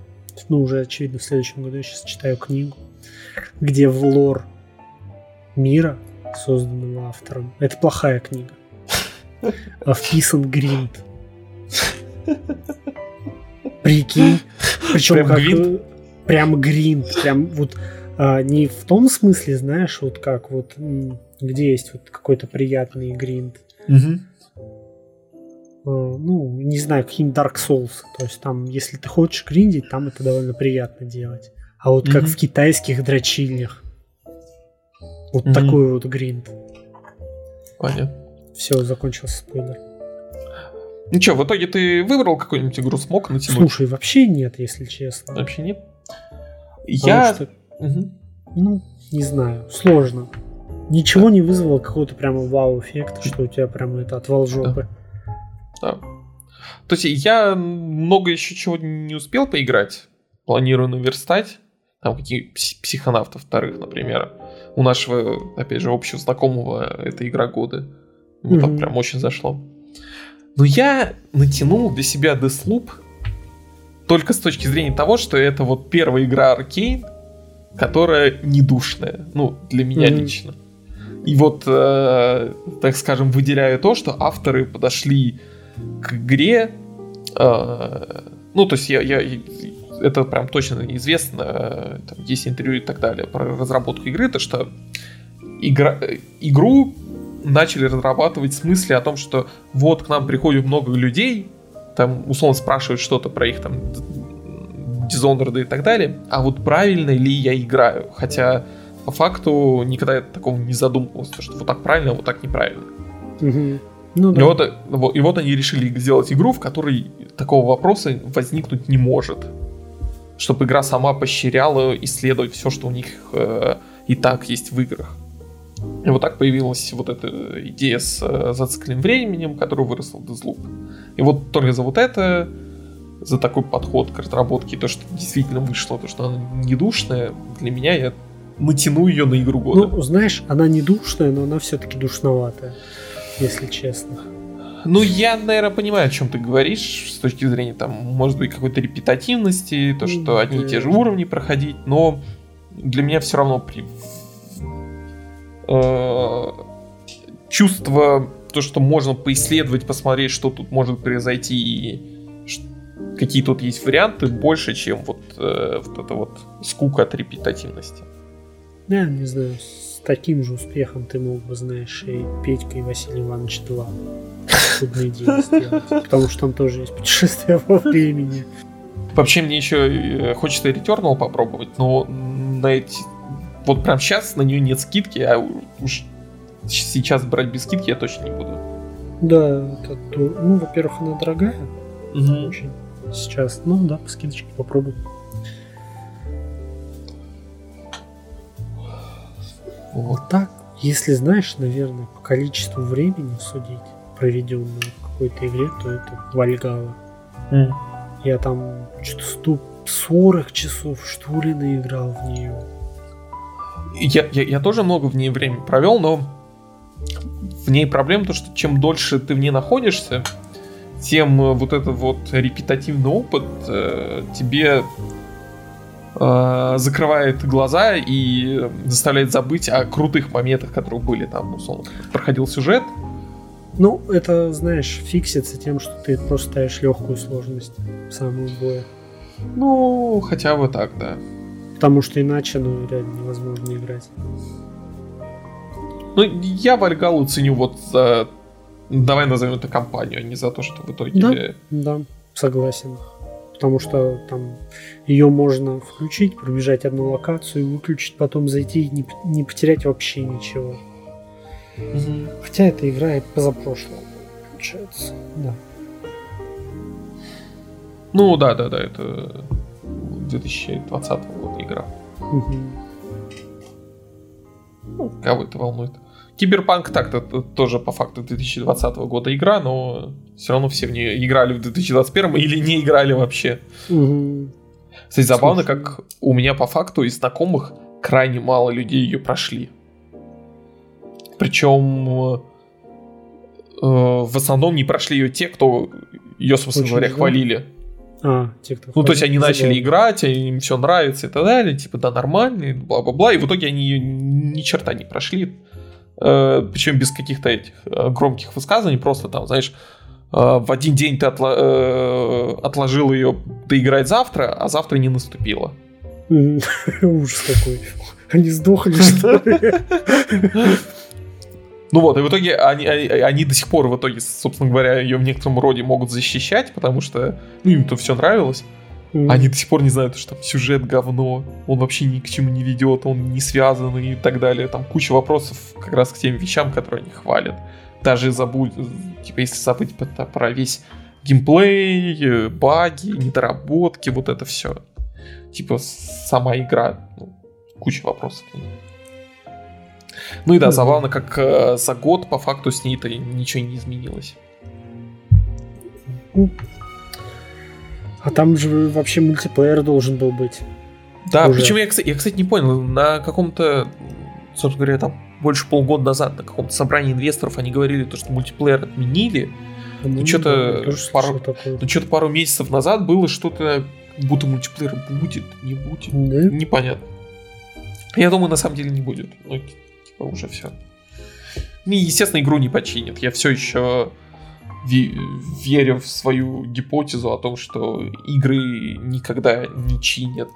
B: Ну, уже, очевидно, в следующем году я сейчас читаю книгу, где в лор мира, созданного автором, это плохая книга, а вписан гринд. Прикинь. Причем
A: Прям
B: как...
A: гринд?
B: э, Прям гринд. Прям вот а, не в том смысле, знаешь, вот как вот, где есть вот какой-то приятный гринд.
A: Мгм.
B: Э, ну, не знаю, какие-нибудь Dark Souls. То есть там, если ты хочешь гриндить, там это довольно приятно делать. А вот как
A: Мгм.
B: в китайских дрочильнях. Вот
A: Мгм.
B: такой вот гринд.
A: Понятно.
B: Все, закончился спойлер.
A: Ну что, в итоге ты выбрал какую-нибудь игру, смог натянуть?
B: Слушай, вообще нет, если честно.
A: Вообще нет?
B: Потому
A: Я...
B: что,
A: Мгм.
B: ну, не знаю, сложно. Ничего не вызвало какого-то прямо вау-эффекта, что у тебя прямо это отвал жопы.
A: Да. То есть я много еще чего не успел поиграть. Планирую наверстать. Там какие пс- психонавтов вторых, например. У нашего, опять же, общего знакомого это игра года. Ему там
B: Мгм.
A: прям очень зашло. Но я натянул для себя Deathloop только с точки зрения того, что это вот первая игра Arcane, которая недушная. Ну, для меня
B: Мгм.
A: лично. И вот, э, так скажем, выделяю то, что авторы подошли к игре. э, ну, то есть я, я- это прям точно известно, э, там есть интервью и так далее про разработку игры, то что игра, э, игру начали разрабатывать в смысле о том, что вот к нам приходит много людей, там условно спрашивают что-то про их там Dishonored и так далее, а вот правильно ли я играю, хотя по факту никогда я такого не задумывался, что вот так правильно, а вот так неправильно.
B: Угу. Ну,
A: да. и, вот, и вот они решили сделать игру, в которой такого вопроса возникнуть не может. Чтобы игра сама поощряла исследовать все, что у них э, и так есть в играх. И вот так появилась вот эта идея с э, зацикленным временем, которая выросла в Deathloop. И вот только за вот это, за такой подход к разработке, то, что действительно вышло, то, что она недушная, для меня я натяну ее на игру года.
B: Ну, знаешь, она не душная, но она все-таки душноватая, если честно.
A: Ну, я, наверное, понимаю, о чем ты говоришь, с точки зрения, там, может быть, какой-то репетативности, то, что одни и те же уровни проходить, но для меня все равно при... э, чувство, то, что можно поисследовать, посмотреть, что тут может произойти и какие тут есть варианты, больше, чем вот, э, вот это вот скука от репетативности.
B: Я не знаю, с таким же успехом ты мог бы, знаешь, и Петька, и Василий Иванович 2 судные сделать. Потому что там тоже есть путешествие во времени.
A: Вообще мне еще э, хочется Returnal попробовать, но на эти... Вот прям сейчас на нее нет скидки, а уж сейчас брать без скидки я точно не буду.
B: Да, это, ну, во-первых, она дорогая. Угу. Очень. Сейчас, ну да, по скидочке попробуем. Вот так. Если знаешь, наверное, по количеству времени судить, проведенного в какой-то игре, то это Вальгала. Mm. Я там что-то 40 часов, что ли, наиграл в нее.
A: Я, я, я тоже много в ней времени провел, но в ней проблема то, что чем дольше ты в ней находишься, тем э, вот этот вот репетативный опыт э, тебе э, закрывает глаза и заставляет забыть о крутых моментах, которые были там, условно. Проходил сюжет.
B: Ну, это, знаешь, фиксится тем, что ты просто ставишь легкую сложность самую боя.
A: Ну, хотя бы так, да.
B: Потому что иначе, ну, реально невозможно играть.
A: Ну, я Вальгалу ценю вот за... Давай назовем это компанию, а не за то, что в итоге...
B: Да, да, согласен потому что там ее можно включить, пробежать одну локацию, выключить, потом зайти и не, не потерять вообще ничего. Угу. Хотя эта игра и позапрошлая, получается, да.
A: Ну да, да, да, это 2020 года игра. Угу. Ну, кого это волнует? Киберпанк так-то тоже по факту 2020 года игра, но все равно все в нее играли в 2021 или не играли вообще.
B: Угу.
A: Кстати, забавно, Слушай. как у меня по факту из знакомых крайне мало людей ее прошли. Причем э, в основном не прошли ее те, кто ее, собственно Очень говоря, хвалили.
B: А, те, кто
A: ну, то есть они начали играть, им все нравится и так далее, типа, да, нормальный, бла-бла-бла, и в итоге они ее ни черта не прошли. Э, причем без каких-то этих э, громких высказываний, просто там, знаешь, э, в один день ты отло- отложил ее доиграть завтра, а завтра не наступило.
B: Ужас какой. Они сдохли, что ли?
A: Ну вот, и в итоге они, они, они до сих пор, в итоге, собственно говоря, ее в некотором роде могут защищать, потому что ну, им-то все нравилось. Mm. Они до сих пор не знают, что там сюжет говно, он вообще ни к чему не ведет, он не связан и так далее. Там куча вопросов как раз к тем вещам, которые они хвалят. Даже забудь, типа, если забыть про весь геймплей, э, баги, недоработки, вот это все. Типа, сама игра, ну, куча вопросов к ней. Ну и да, забавно, как э, за год по факту с ней-то ничего не изменилось.
B: А там же вообще мультиплеер должен был быть.
A: Да, уже. причем я, я, кстати, не понял, на каком-то, собственно говоря, там больше полгода назад на каком-то собрании инвесторов они говорили, то, что мультиплеер отменили. Ну, и что-то пару, ну, что-то пару месяцев назад было что-то, будто мультиплеер будет, не будет. Да? Непонятно. Я думаю, на самом деле не будет. Ну, типа, уже все. И, естественно, игру не починят. Я все еще верю в свою гипотезу о том, что игры никогда не чинят.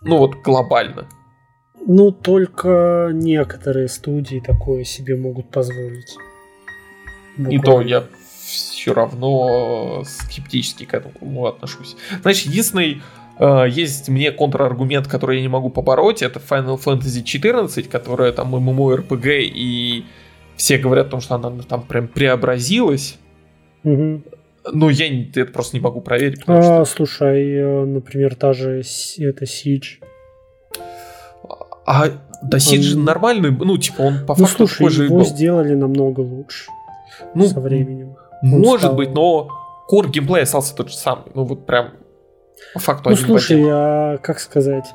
A: Ну вот глобально.
B: Ну, только некоторые студии такое себе могут позволить.
A: Буквально. И то я все равно скептически к этому отношусь. Значит, единственный есть мне контраргумент, который я не могу побороть, это Final Fantasy XIV, которая там MMORPG, и все говорят о том, что она там прям преобразилась.
B: Угу.
A: Ну, я не, это просто не могу проверить.
B: А,
A: что...
B: слушай, э, например, та же это Siege.
A: А да Siege он... нормальный, ну, типа, он по
B: ну,
A: факту
B: слушай, такой же его был. сделали намного лучше ну, со временем.
A: Может стал... быть, но кор геймплей остался тот же самый. Ну, вот прям по факту
B: Ну, слушай, а, как сказать,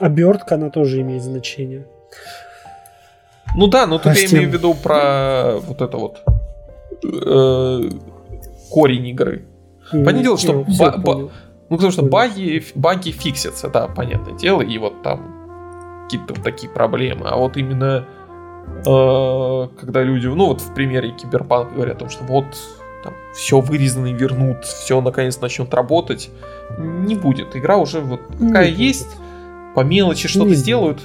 B: обертка, она тоже имеет значение.
A: Ну да, но тут а я имею в виду про вот это вот э, корень игры. Mm, понятное дело, что ба- ба- ну потому что баги, баги фиксятся, да, понятное дело, и вот там какие-то вот такие проблемы. А вот именно э, когда люди, ну вот в примере Киберпанк говорят о том, что вот там, все вырезано и вернут, все наконец начнет работать, не будет. Игра уже вот какая не есть, будет. по мелочи что-то сделают.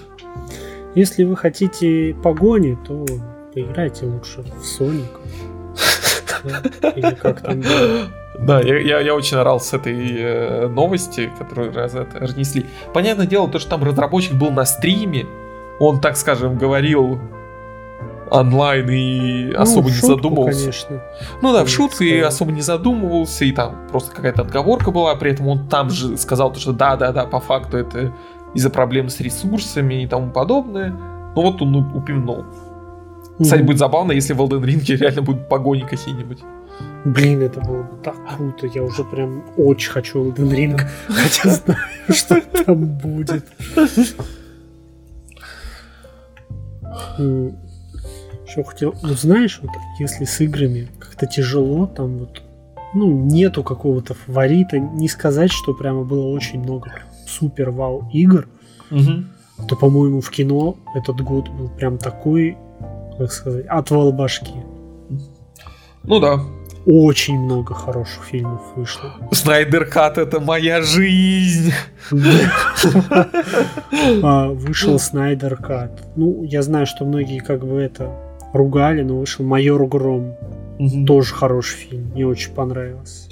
B: Если вы хотите погони, то поиграйте лучше в Sonic. Или как там
A: да, я, я, я очень орал с этой э, новости, которую раз это разнесли. Понятное дело, то, что там разработчик был на стриме, он, так скажем, говорил онлайн и ну, особо не шутку, задумывался.
B: Конечно.
A: Ну да, в шутку и особо не задумывался, и там просто какая-то отговорка была, при этом он там же сказал, что да-да-да, по факту это из-за проблем с ресурсами и тому подобное. Ну вот он упомянул. Кстати, будет забавно, если в Elden Ring реально будут погони какие-нибудь.
B: Блин, это было бы так круто. Я уже прям очень хочу Elden Ring, хотя знаю, что там будет. Что хотел... Ну, знаешь, вот если с играми как-то тяжело, там вот ну, нету какого-то фаворита. Не сказать, что прямо было очень много супер вау игр,
A: угу.
B: то, по-моему, в кино этот год был прям такой как сказать, отвал башки.
A: Ну да.
B: Очень много хороших фильмов вышло.
A: Снайдер Кат это моя жизнь.
B: А, вышел Снайдер Кат. Ну, я знаю, что многие как бы это ругали, но вышел Майор Гром. Тоже хороший фильм. Мне очень понравился.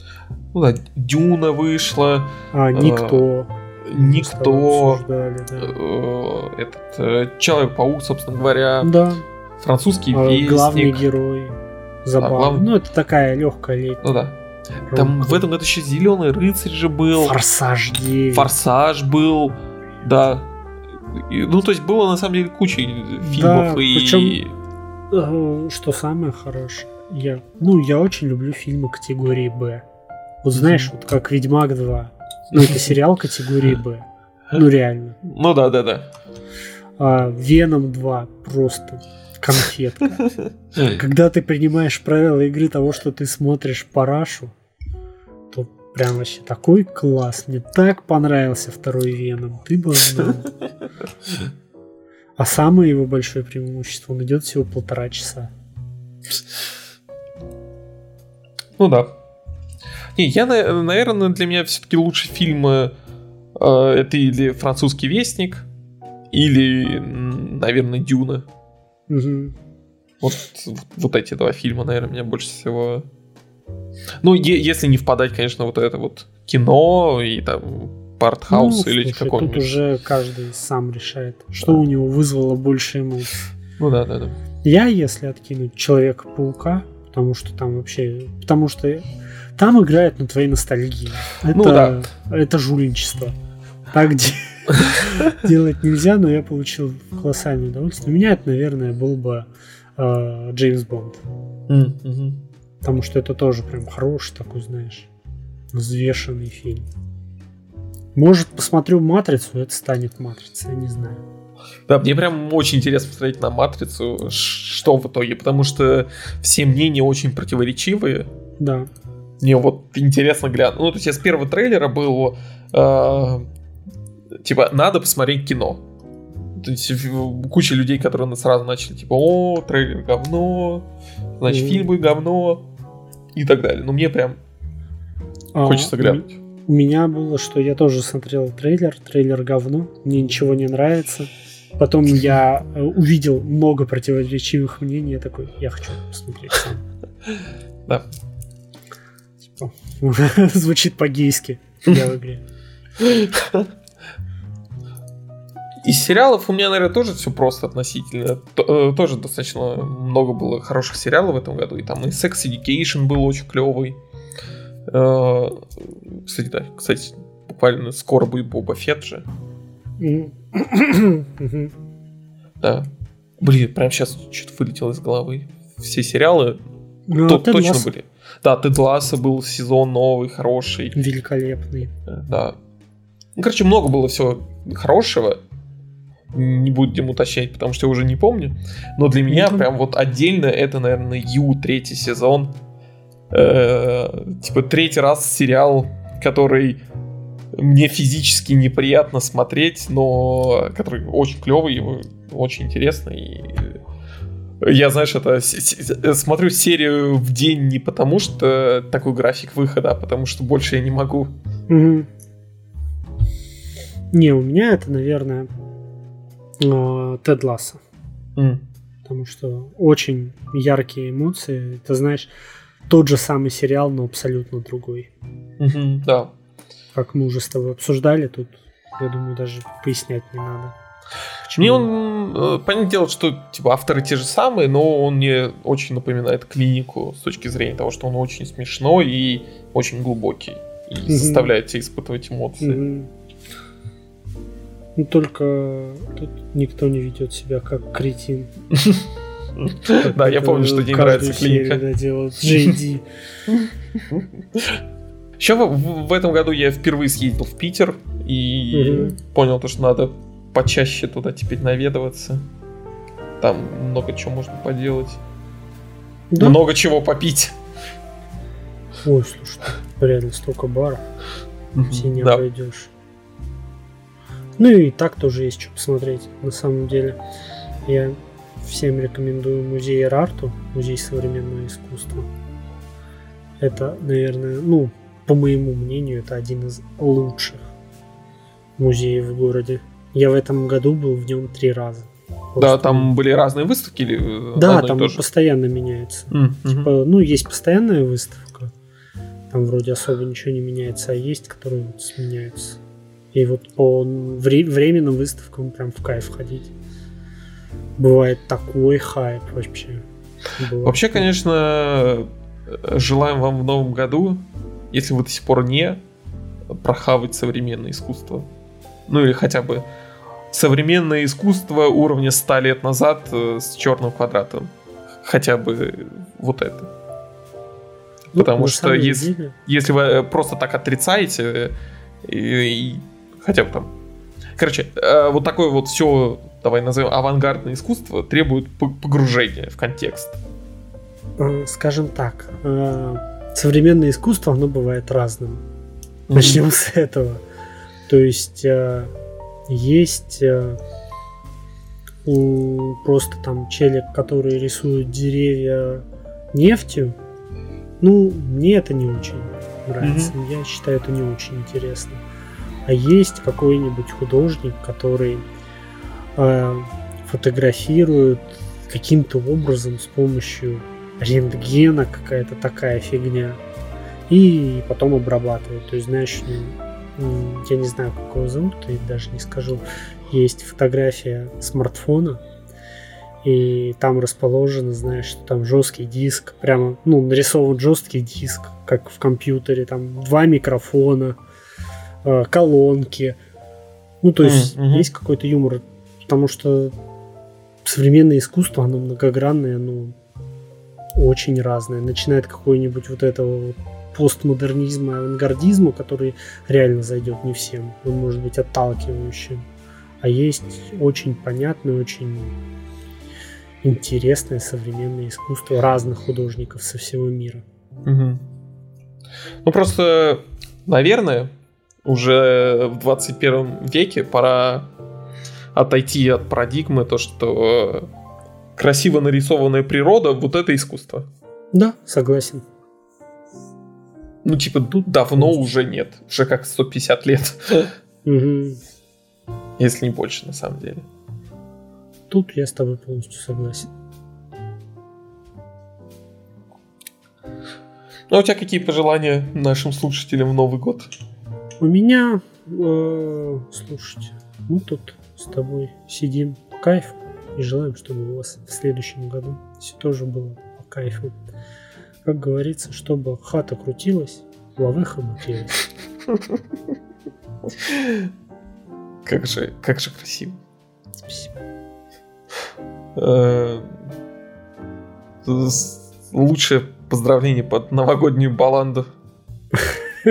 A: Ну да, Дюна вышла.
B: А, Никто.
A: Никто. Обсуждали, да. Э, этот э, Человек-паук, собственно говоря.
B: Да
A: французский а,
B: вестник. Главный герой. Забавно. Да, глав... Ну, это такая легкая летняя.
A: Ну да. Там в этом году еще Зеленый рыцарь же был.
B: Форсаж 9.
A: Форсаж был. Да. Ну, то есть было на самом деле куча фильмов да, и.
B: Причем, э, что самое хорошее, я, ну, я очень люблю фильмы категории Б. Вот знаешь, вот как Ведьмак 2. Ну, это сериал категории Б. Ну, реально.
A: Ну да, да, да.
B: А, Веном 2 просто конфетка. Когда ты принимаешь правила игры того, что ты смотришь парашу, то прям вообще такой класс. Мне так понравился второй Веном. Ты бы знал. А самое его большое преимущество, он идет всего полтора часа.
A: Ну да. Не, я, наверное, для меня все-таки лучше фильмы э, это или французский вестник, или, наверное, Дюна.
B: Угу.
A: Вот, вот эти два фильма, наверное, меня больше всего... Ну, е- если не впадать, конечно, вот это вот кино и там партхаус ну, или какой-нибудь.
B: Тут уже каждый сам решает, что да. у него вызвало больше эмоций.
A: Ну да, да, да.
B: Я, если откинуть Человека-паука, потому что там вообще... Потому что там играет на твоей ностальгии. Ну это, ну да. Это жульничество. Так, делать нельзя, но я получил колоссальное удовольствие. У меня это, наверное, был бы э, Джеймс Бонд. Потому что это тоже прям хороший такой, знаешь, взвешенный фильм. Может, посмотрю «Матрицу», это станет «Матрица», я не знаю.
A: Да, мне прям очень интересно посмотреть на «Матрицу», что в итоге, потому что все мнения очень противоречивые.
B: Да.
A: Мне вот интересно глянуть. Ну, то есть я с первого трейлера был э, типа, надо посмотреть кино. То есть куча людей, которые сразу начали, типа, о, трейлер говно, значит, mm-hmm. фильм будет говно и так далее. Но мне прям а, хочется глянуть.
B: У меня было, что я тоже смотрел трейлер, трейлер говно, мне ничего не нравится. Потом я э, увидел много противоречивых мнений, я такой, я хочу посмотреть сам.
A: Да.
B: Звучит по-гейски. Я в игре.
A: Из сериалов у меня, наверное, тоже все просто относительно. Э, тоже достаточно много было хороших сериалов в этом году. И там и Sex Education был очень клевый. Э, кстати, да, кстати, буквально скоро будет Боба Фетт же. Да. Блин, прям сейчас что-то вылетело из головы. Все сериалы
B: Ну, Тед
A: точно
B: Лассо
A: были. Да, Тед Лассо был сезон новый, хороший.
B: Великолепный.
A: Э, Да. Ну, короче, много было всего хорошего. Не будем уточнять, потому что я уже не помню. Но для меня прям вот отдельно это, наверное, Ю третий сезон. Э, типа третий раз сериал, который мне физически неприятно смотреть, но который очень клевый, его очень интересный. И я, знаешь, это с- смотрю серию в день не потому, что такой график выхода, а потому что больше я не могу.
B: Мгм. Не, у меня это, наверное, э, Тед Лассо.
A: М.
B: Потому что очень яркие эмоции. Ты знаешь, тот же самый сериал, но абсолютно другой.
A: Мгм, да.
B: Как мы уже с тобой обсуждали, тут, я думаю, даже пояснять не надо.
A: Мне он, э, понятное дело, что типа авторы те же самые, но он мне очень напоминает клинику с точки зрения того, что он очень смешной и очень глубокий. И
B: Мгм.
A: заставляет тебя испытывать эмоции.
B: Мгм. Ну, только тут никто не ведет себя как кретин.
A: Да, я помню, что
B: каждую
A: нравится клиника.
B: JD.
A: Еще в, этом году я впервые съездил в Питер и понял то, что надо почаще туда теперь наведываться. Там много чего можно поделать.
B: Да?
A: Много чего попить.
B: Ой, слушай, реально столько баров, все не
A: Да.
B: обойдешь. Ну и так тоже есть что посмотреть, на самом деле. Я всем рекомендую музей Эрарту, музей современного искусства. Это, наверное, ну, по моему мнению, это один из лучших музеев в городе. Я в этом году был в нем три раза.
A: Да,
B: Просто-
A: там были разные выставки или э,
B: Да, там постоянно меняется.
A: Мгм.
B: Типа, ну, есть постоянная выставка, там вроде особо ничего не меняется, а есть, которые вот сменяются. И вот по вре- временным выставкам прям в кайф ходить. Бывает такой хайп вообще.
A: Вообще, конечно, э, желаем вам в новом году, если вы до сих пор не, прохавать современное искусство. Ну или хотя бы современное искусство уровня 100 лет назад э, с черным квадратом. Хотя бы вот это.
B: Ну,
A: потому что если-
B: деле,
A: Если вы э, просто так отрицаете, и, и хотя бы там... Короче, вот такое вот все, давай назовем, авангардное искусство требует погружения в контекст.
B: э, скажем так, э, современное искусство, оно бывает разным. Начнем с этого. То есть э, есть у- просто там челик, который рисует деревья нефтью. Ну, мне это не очень нравится. Я считаю, это не очень интересно. А есть какой-нибудь художник, который э, фотографирует каким-то образом с помощью рентгена, какая-то такая фигня и потом обрабатывают. То есть, знаешь, ну, я не знаю, как его зовут, и даже не скажу. Есть фотография смартфона, и там расположено, знаешь, там жесткий диск, прямо, ну, нарисован жесткий диск, как в компьютере, там два микрофона, э, колонки. Ну, то есть
A: мгм.
B: есть какой-то юмор, потому что современное искусство, оно многогранное, оно очень разное. Начиная от какой-нибудь вот этого вот постмодернизма, авангардизма, который реально зайдет не всем. Он может быть отталкивающим. А есть очень понятное, очень интересное современное искусство разных художников со всего мира.
A: Мгм. Ну просто, наверное, уже в 21 веке пора отойти от парадигмы, то, что э, красиво нарисованная природа, вот это искусство.
B: Да, согласен.
A: Ну, типа, тут давно уже нет. Уже как 150 лет. Если не больше, на самом деле.
B: Тут я с тобой полностью согласен.
A: Ну, а у тебя какие пожелания нашим слушателям в Новый год?
B: У меня, э, слушайте, мы тут с тобой сидим по кайфу и желаем, чтобы у вас в следующем году все тоже было по кайфу. Как говорится, чтобы хата крутилась, лавыха мутилась.
A: Как же, как же красиво.
B: Спасибо.
A: Э, Лучшее поздравление под новогоднюю баланду.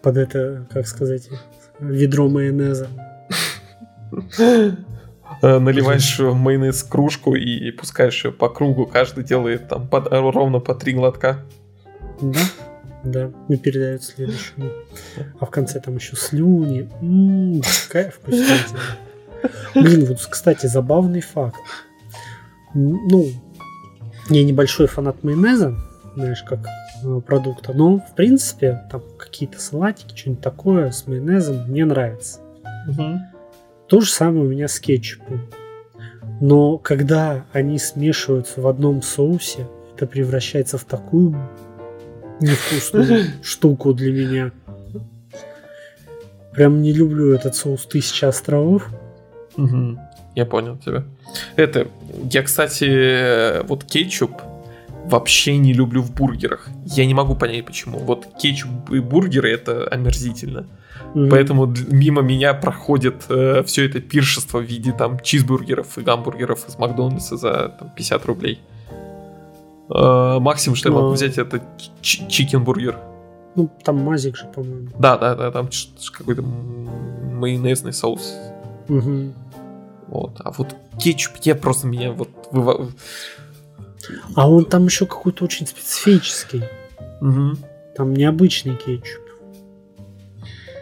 B: Под это, как сказать, ведро майонеза.
A: Э, Наливаешь майонез в кружку и пускаешь ее по кругу. Каждый делает там под- ровно по три глотка.
B: Да, да, и передают следующему. А в конце там еще слюни. М, Какая вкуснятина. Блин, вот, кстати, забавный факт. Ну, я небольшой фанат майонеза, знаешь, как продукта, но, в принципе, там какие-то салатики, что-нибудь такое с майонезом мне нравится. То же самое у меня с кетчупом. Но когда они смешиваются в одном соусе, это превращается в такую невкусную штуку для меня. Прям не люблю этот соус «Тысяча островов».
A: Мгм. Я понял тебя. Это, я, кстати, э, вот кетчуп вообще не люблю в бургерах. Я не могу понять почему. Вот кетчуп и бургеры это омерзительно.
B: Мгм.
A: Поэтому мимо меня проходит все это пиршество в виде там чизбургеров и гамбургеров из Макдональдса за там, 50 рублей. Э, максимум, что я могу
B: Ну.
A: взять, это ч- чикенбургер.
B: Ну, там мазик же, по-моему.
A: Да, да, да, там какой-то майонезный соус.
B: Мгм.
A: Вот. А вот кетчуп, я просто меня вот выва-
B: А он там еще какой-то очень специфический.
A: Мгм.
B: Там необычный кетчуп.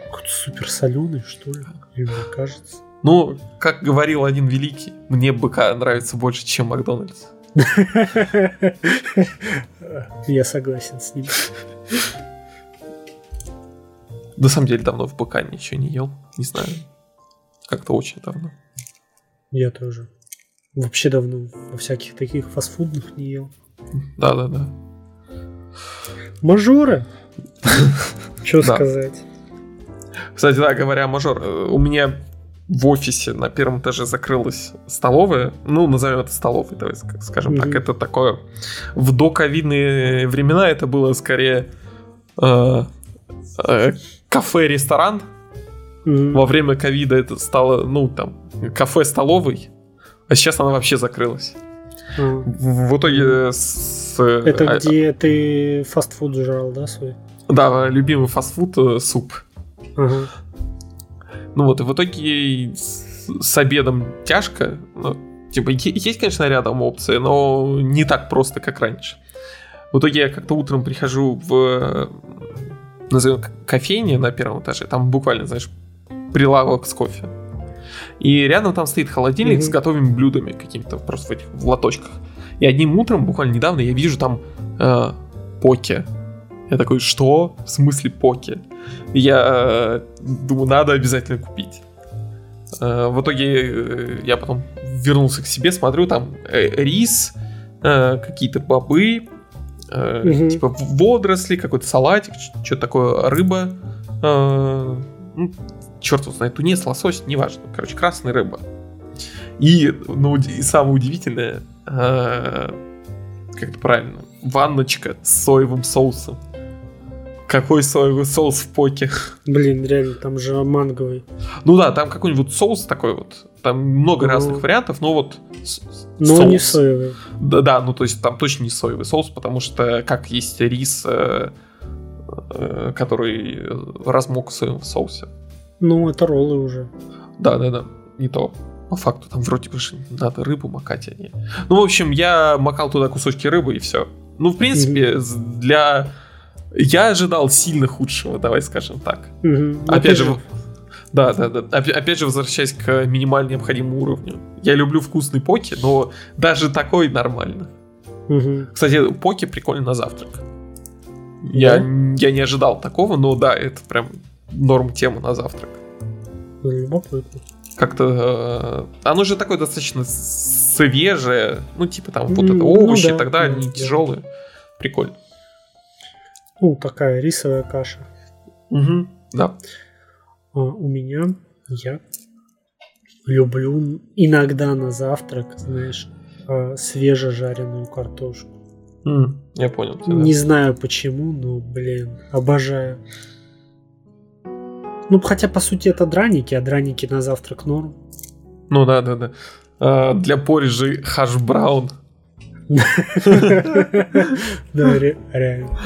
B: Какой-то супер соленый, что ли? Мне кажется.
A: Ну, как говорил один великий, мне БК нравится больше, чем Макдональдс.
B: Я согласен с ним.
A: На самом деле давно в БК ничего не ел. Не знаю. Как-то очень давно.
B: Я тоже. Вообще давно во всяких таких фастфудных не ел.
A: Да-да-да.
B: Мажоры? Что сказать?
A: Кстати, да, говоря мажор, э, у меня в офисе на первом этаже закрылась столовая. Ну, назовем это столовой, давай ск- скажем так. Это такое... В доковидные времена это было скорее э, э, кафе-ресторан. Во время ковида это стало, ну, там, кафе-столовой. А сейчас она вообще закрылась.
B: А.
A: В, итоге с... э,
B: Это
A: а-
B: где ты фастфуд жрал, да, свой?
A: Да, любимый фастфуд э, суп.
B: Ага.
A: Ну вот, и в итоге с, с обедом тяжко. Ну, типа, есть, конечно, рядом опции, но не так просто, как раньше. В итоге я как-то утром прихожу в, назовем, кофейне на первом этаже, там буквально, знаешь, прилавок с кофе. И рядом там стоит холодильник
B: Мгм.
A: с готовыми блюдами какими-то просто в этих в лоточках. И одним утром, буквально недавно, я вижу там э, поке. Я такой, что? В смысле поке? И Я э, думаю, надо обязательно купить. Э, В итоге э, я потом вернулся к себе, смотрю, там э, рис, э, какие-то бобы, э,
B: Мгм.
A: типа водоросли, какой-то салатик, что-то такое, рыба. э, ну, черт его знает, тунец, лосось, неважно. Короче, красная рыба. И, ну, и самое удивительное, э, как это правильно, ванночка с соевым соусом. Какой соевый соус в поке?
B: Блин, реально, там же манговый.
A: Ну да, там какой-нибудь соус такой вот. Там много
B: Ну.
A: разных вариантов, но вот
B: Но
A: соус.
B: не соевый.
A: Да, да, ну то есть там точно не соевый соус, потому что как есть рис, э, э, который размок в соевом соусе.
B: Ну, это роллы уже.
A: Да, да, да, не то. По факту там вроде бы же надо рыбу макать, а не... Ну, в общем, я макал туда кусочки рыбы и все. Ну, в принципе, с- для... Я ожидал сильно худшего, давай скажем так.
B: Ну,
A: Опять
B: ты
A: же, да, да, да. Опя- Опять же, возвращаясь к минимально необходимому уровню. Я люблю вкусные поки, но даже такой нормально.
B: Мгм.
A: Кстати, поки прикольно на завтрак. Я,
B: Да?
A: я не ожидал такого, но да, это прям норм тема на завтрак. Как-то э, оно же такое достаточно свежее, ну типа там вот это
B: Ну
A: овощи
B: да,
A: и так далее,
B: да,
A: не
B: да.
A: тяжелые. Прикольно.
B: Ну, такая рисовая каша.
A: Угу, да.
B: А у меня я люблю иногда на завтрак, знаешь, а, свежежаренную картошку.
A: М, я понял. тебя, да.
B: Не знаю почему, но, блин, обожаю. Ну, хотя, по сути, это драники, а драники на завтрак норм.
A: Ну да, да, да. А, для порежи хаш браун.
B: Да, ре- реально.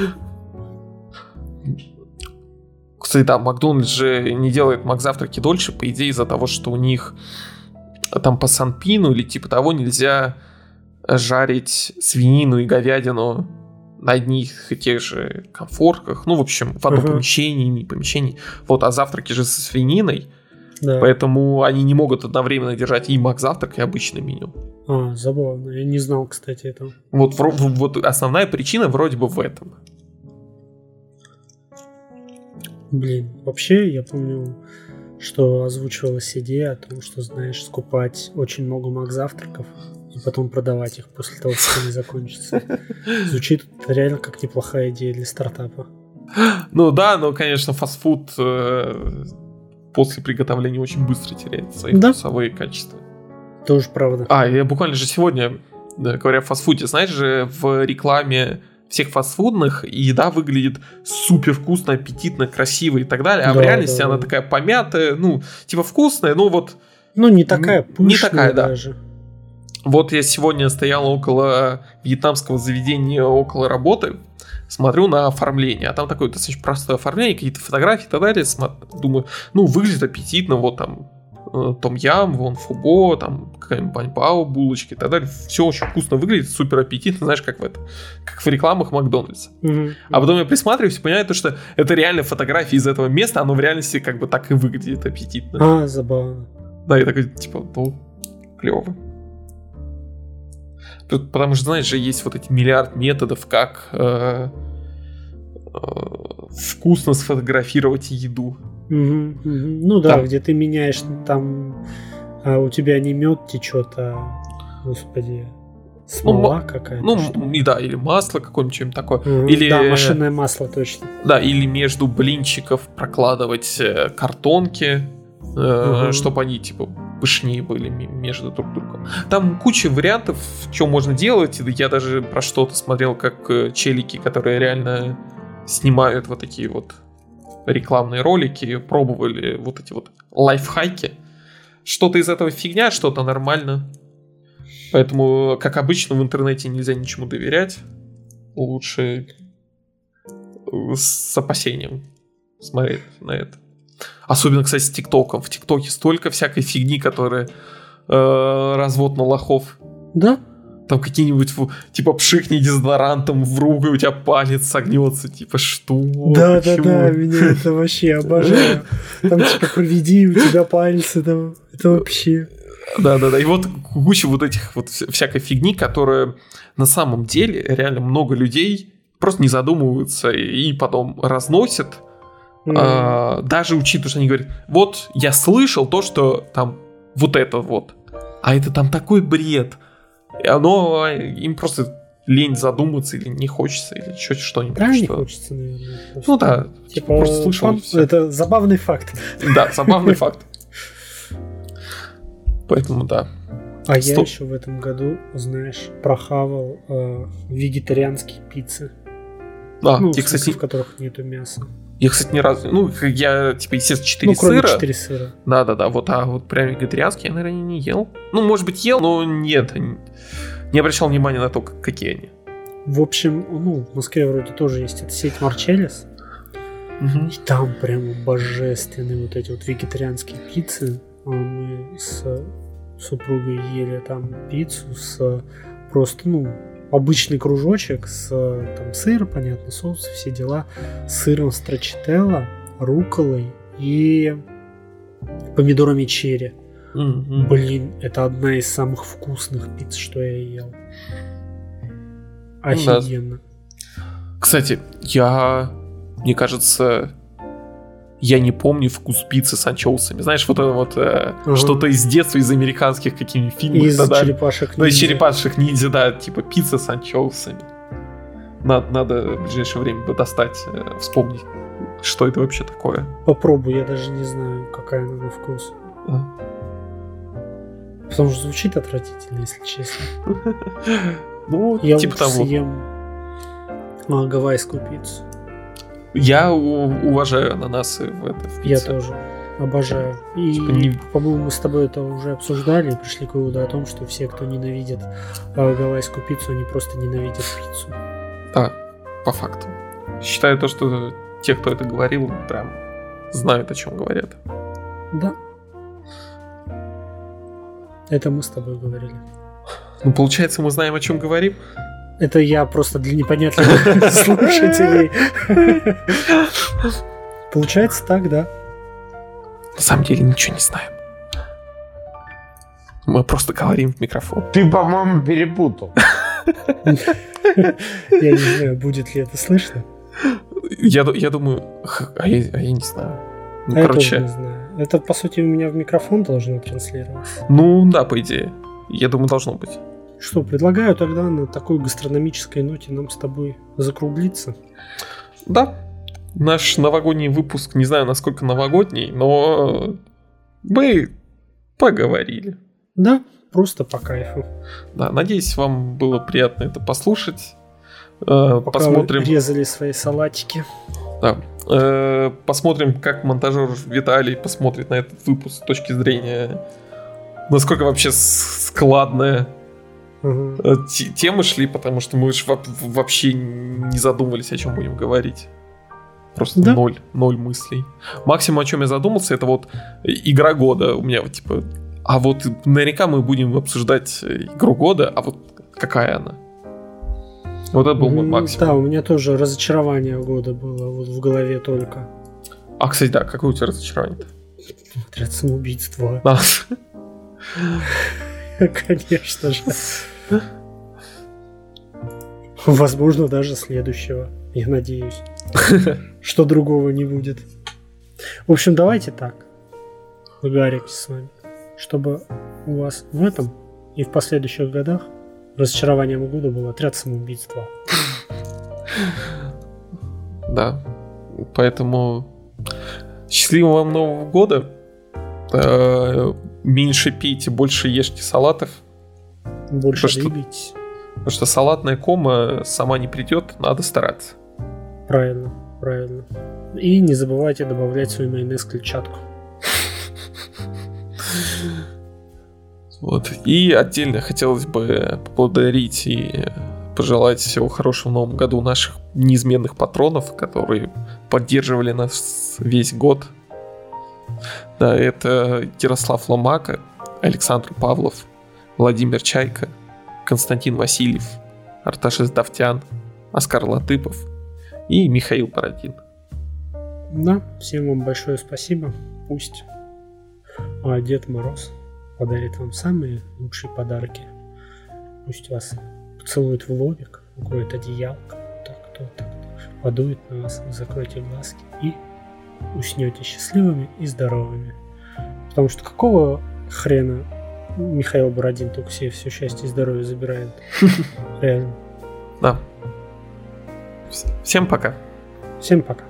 A: Кстати, да, Макдональдс же не делает Макзавтраки дольше, по идее, из-за того, что у них там по Санпину или типа того нельзя жарить свинину и говядину на одних и тех же комфорках. Ну, в общем, в одном
B: Ага.
A: помещении, не помещении. Вот, а завтраки же со свининой,
B: Да.
A: поэтому они не могут одновременно держать и Макзавтрак, и обычное меню.
B: А, забавно. Я не знал, кстати, этого.
A: Вот, вот основная причина вроде бы в этом.
B: Блин, вообще, я помню, что озвучивалась идея о том, что, знаешь, скупать очень много мак завтраков и потом продавать их после того, как они закончатся. Звучит реально как неплохая идея для стартапа.
A: Ну да, но, конечно, фастфуд э, после приготовления очень быстро теряет свои
B: Да.
A: вкусовые качества.
B: Тоже правда.
A: А, я буквально же сегодня, да, говоря о фастфуде, знаешь же, в рекламе всех фастфудных еда выглядит супер вкусно, аппетитно, красиво и так далее, а в
B: Да,
A: реальности
B: да,
A: она
B: да.
A: такая помятая, ну, типа вкусная, ну вот
B: Ну, не такая
A: Не
B: пышная
A: такая, да. Вот я сегодня стоял около вьетнамского заведения, около работы, смотрю на оформление, а там такое достаточно простое оформление, какие-то фотографии и так далее, думаю, ну, выглядит аппетитно, вот там э, том ям, вон фубо, там какая-нибудь баньпао, булочки и так далее, все очень вкусно выглядит, супер аппетитно, знаешь, как в это, как в рекламах Макдональдса.
B: Мгм.
A: А потом я присматриваюсь и понимаю, то, что это реально фотографии из этого места, оно в реальности как бы так и выглядит аппетитно.
B: А, забавно.
A: Да, я такой, типа, ну, клево. Потому что, знаешь же, есть вот эти миллиард методов, как э, э, вкусно сфотографировать еду.
B: Мгм, мгм. Ну да,
A: Там.
B: где ты меняешь там, а у тебя не мед течет, а, господи, смола какая-то.
A: Ну,
B: что
A: и да, или масло какое-нибудь, чем такое.
B: Мгм.
A: или-
B: Да, машинное масло, точно.
A: Да, или между блинчиков прокладывать э, картонки,
B: Мгм.
A: чтобы они, типа, пышнее были между друг другом. Там куча вариантов, что можно делать. Я даже про что-то смотрел, как э, челики, которые реально снимают вот такие вот рекламные ролики, пробовали вот эти вот лайфхаки. Что-то из этого фигня, что-то нормально. Поэтому, как обычно, в интернете нельзя ничему доверять. Лучше э, с опасением смотреть на это. Особенно, кстати, с ТикТоком. В ТикТоке столько всякой фигни, которая э, развод на лохов.
B: Да?
A: Там какие-нибудь, типа, пшикни дезодорантом в руку, и у тебя палец согнется. Типа, что?
B: Да, да,
A: Почему?
B: да, меня это вообще обожаю. Там типа проведи, у тебя пальцы там. Это вообще.
A: Да, да, да. И вот куча вот этих вот вся- всякой фигни, которая на самом деле реально много людей просто не задумываются и потом разносят, А, даже учитывая, что они говорят, вот я слышал то, что там вот это вот, а это там такой бред, и оно а, им просто лень задуматься или не хочется или что что-нибудь.
B: Да, не
A: что-
B: хочется, наверное. просто.
A: Ну да,
B: Типа,
A: просто слышал. и всё.
B: это забавный факт.
A: Да, забавный факт. Поэтому да.
B: А я
A: Стоп.
B: еще в этом году, знаешь, прохавал э, вегетарианские пиццы.
A: А,
B: ну,
A: я,
B: смысле,
A: кстати,
B: в которых нету мяса.
A: Я, кстати, ни разу, ну, я, типа, естественно, 4
B: ну, кроме
A: сыра.
B: 4 сыра.
A: Да, да, да, вот, а вот прям вегетарианский я, наверное, не ел. Ну, может быть, ел, но нет, не обращал внимания на то, как- какие они.
B: В общем, ну, в Москве вроде тоже есть эта сеть Марчелес. И там прямо божественные вот эти вот вегетарианские пиццы. А Мы с супругой ели там пиццу с просто, ну, обычный кружочек с там сыр, понятно, соус, все дела, с сыром страчителла, руколой и помидорами черри.
A: Мгм.
B: Блин, это одна из самых вкусных пиц, что я ел.
A: Ну да.
B: Офигенно.
A: Кстати, я, мне кажется, я не помню вкус пиццы с анчоусами. Знаешь, вот это вот э,
B: Ага.
A: что-то из детства, из американских каких-нибудь фильмов.
B: Из
A: да, да.
B: черепашек
A: Ну, из
B: ниндзя.
A: черепашек ниндзя, да, типа пицца с анчоусами. Надо, надо в ближайшее время бы достать, э, вспомнить, что это вообще такое.
B: Попробуй, я даже не знаю, какая она на вкус. А. Потому что звучит отвратительно, если честно.
A: Ну,
B: я
A: типа того.
B: съем гавайскую пиццу.
A: Я уважаю ананасы в это. В
B: я тоже обожаю. И, типа не... по-моему, мы с тобой это уже обсуждали и пришли к выводу о том, что все, кто ненавидит э, гавайскую пиццу, они просто ненавидят пиццу.
A: Да, по факту. Считаю то, что те, кто это говорил, прям знают, о чем говорят.
B: Да. Это мы с тобой говорили.
A: Ну, получается, мы знаем, о чем говорим.
B: Это я просто для непонятных слушателей. Получается так, да.
A: На самом деле ничего не знаем. Мы просто говорим в микрофон.
C: Ты, по-моему, перепутал.
B: Я не знаю, будет ли это слышно.
A: Я, я думаю, а я, а я не знаю.
B: Ну, а короче. Я тоже не знаю. Это, по сути, у меня в микрофон должно транслироваться.
A: Ну, да, по идее. Я думаю, должно быть.
B: Что, предлагаю тогда на такой гастрономической ноте нам с тобой закруглиться?
A: Да. Наш новогодний выпуск, не знаю, насколько новогодний, но мы поговорили.
B: Да, просто по кайфу.
A: Да, надеюсь, вам было приятно это послушать. Э,
B: Пока Посмотрим. резали свои салатики.
A: Да. Э, посмотрим, как монтажер Виталий посмотрит на этот выпуск с точки зрения, насколько вообще складная угу. темы шли, потому что мы же вообще не задумывались, о чем будем говорить. Просто да? ноль, ноль мыслей. Максимум, о чем я задумался, это вот игра года. У меня вот типа. А вот наверняка мы будем обсуждать игру года, а вот какая она? Вот это был мой максимум.
B: Да, у меня тоже разочарование года было вот в голове только.
A: А, кстати, да, какое у тебя разочарование-то?
B: Отряд самоубийц 2. А. Конечно же. Возможно, даже следующего. Я надеюсь. Что другого не будет. В общем, давайте так. Договоримся с вами. Чтобы у вас в этом и в последующих годах разочарованием года был отряд самоубийства.
A: Да. Поэтому счастливого вам Нового года. Э, меньше пейте, больше ешьте салатов.
B: Больше потому двигайтесь.
A: Что, потому что салатная кома сама не придет, надо стараться.
B: Правильно, правильно. И не забывайте добавлять свой майонез клетчатку.
A: Вот. И отдельно хотелось бы поблагодарить и пожелать всего хорошего в новом году наших неизменных патронов, которые поддерживали нас весь год. Да, это Ярослав Ломака, Александр Павлов, Владимир Чайка, Константин Васильев, Арташес Давтян, Оскар Латыпов и Михаил Бородин.
B: Да, всем вам большое спасибо. Пусть а Дед Мороз подарит вам самые лучшие подарки. Пусть вас поцелует в лобик, укроет одеялко, так, кто так, подует на вас, закройте глазки и уснете счастливыми и здоровыми. Потому что какого хрена Михаил Бородин только себе все счастье и здоровье забирает? Реально.
A: Да. Всем пока.
B: Всем пока.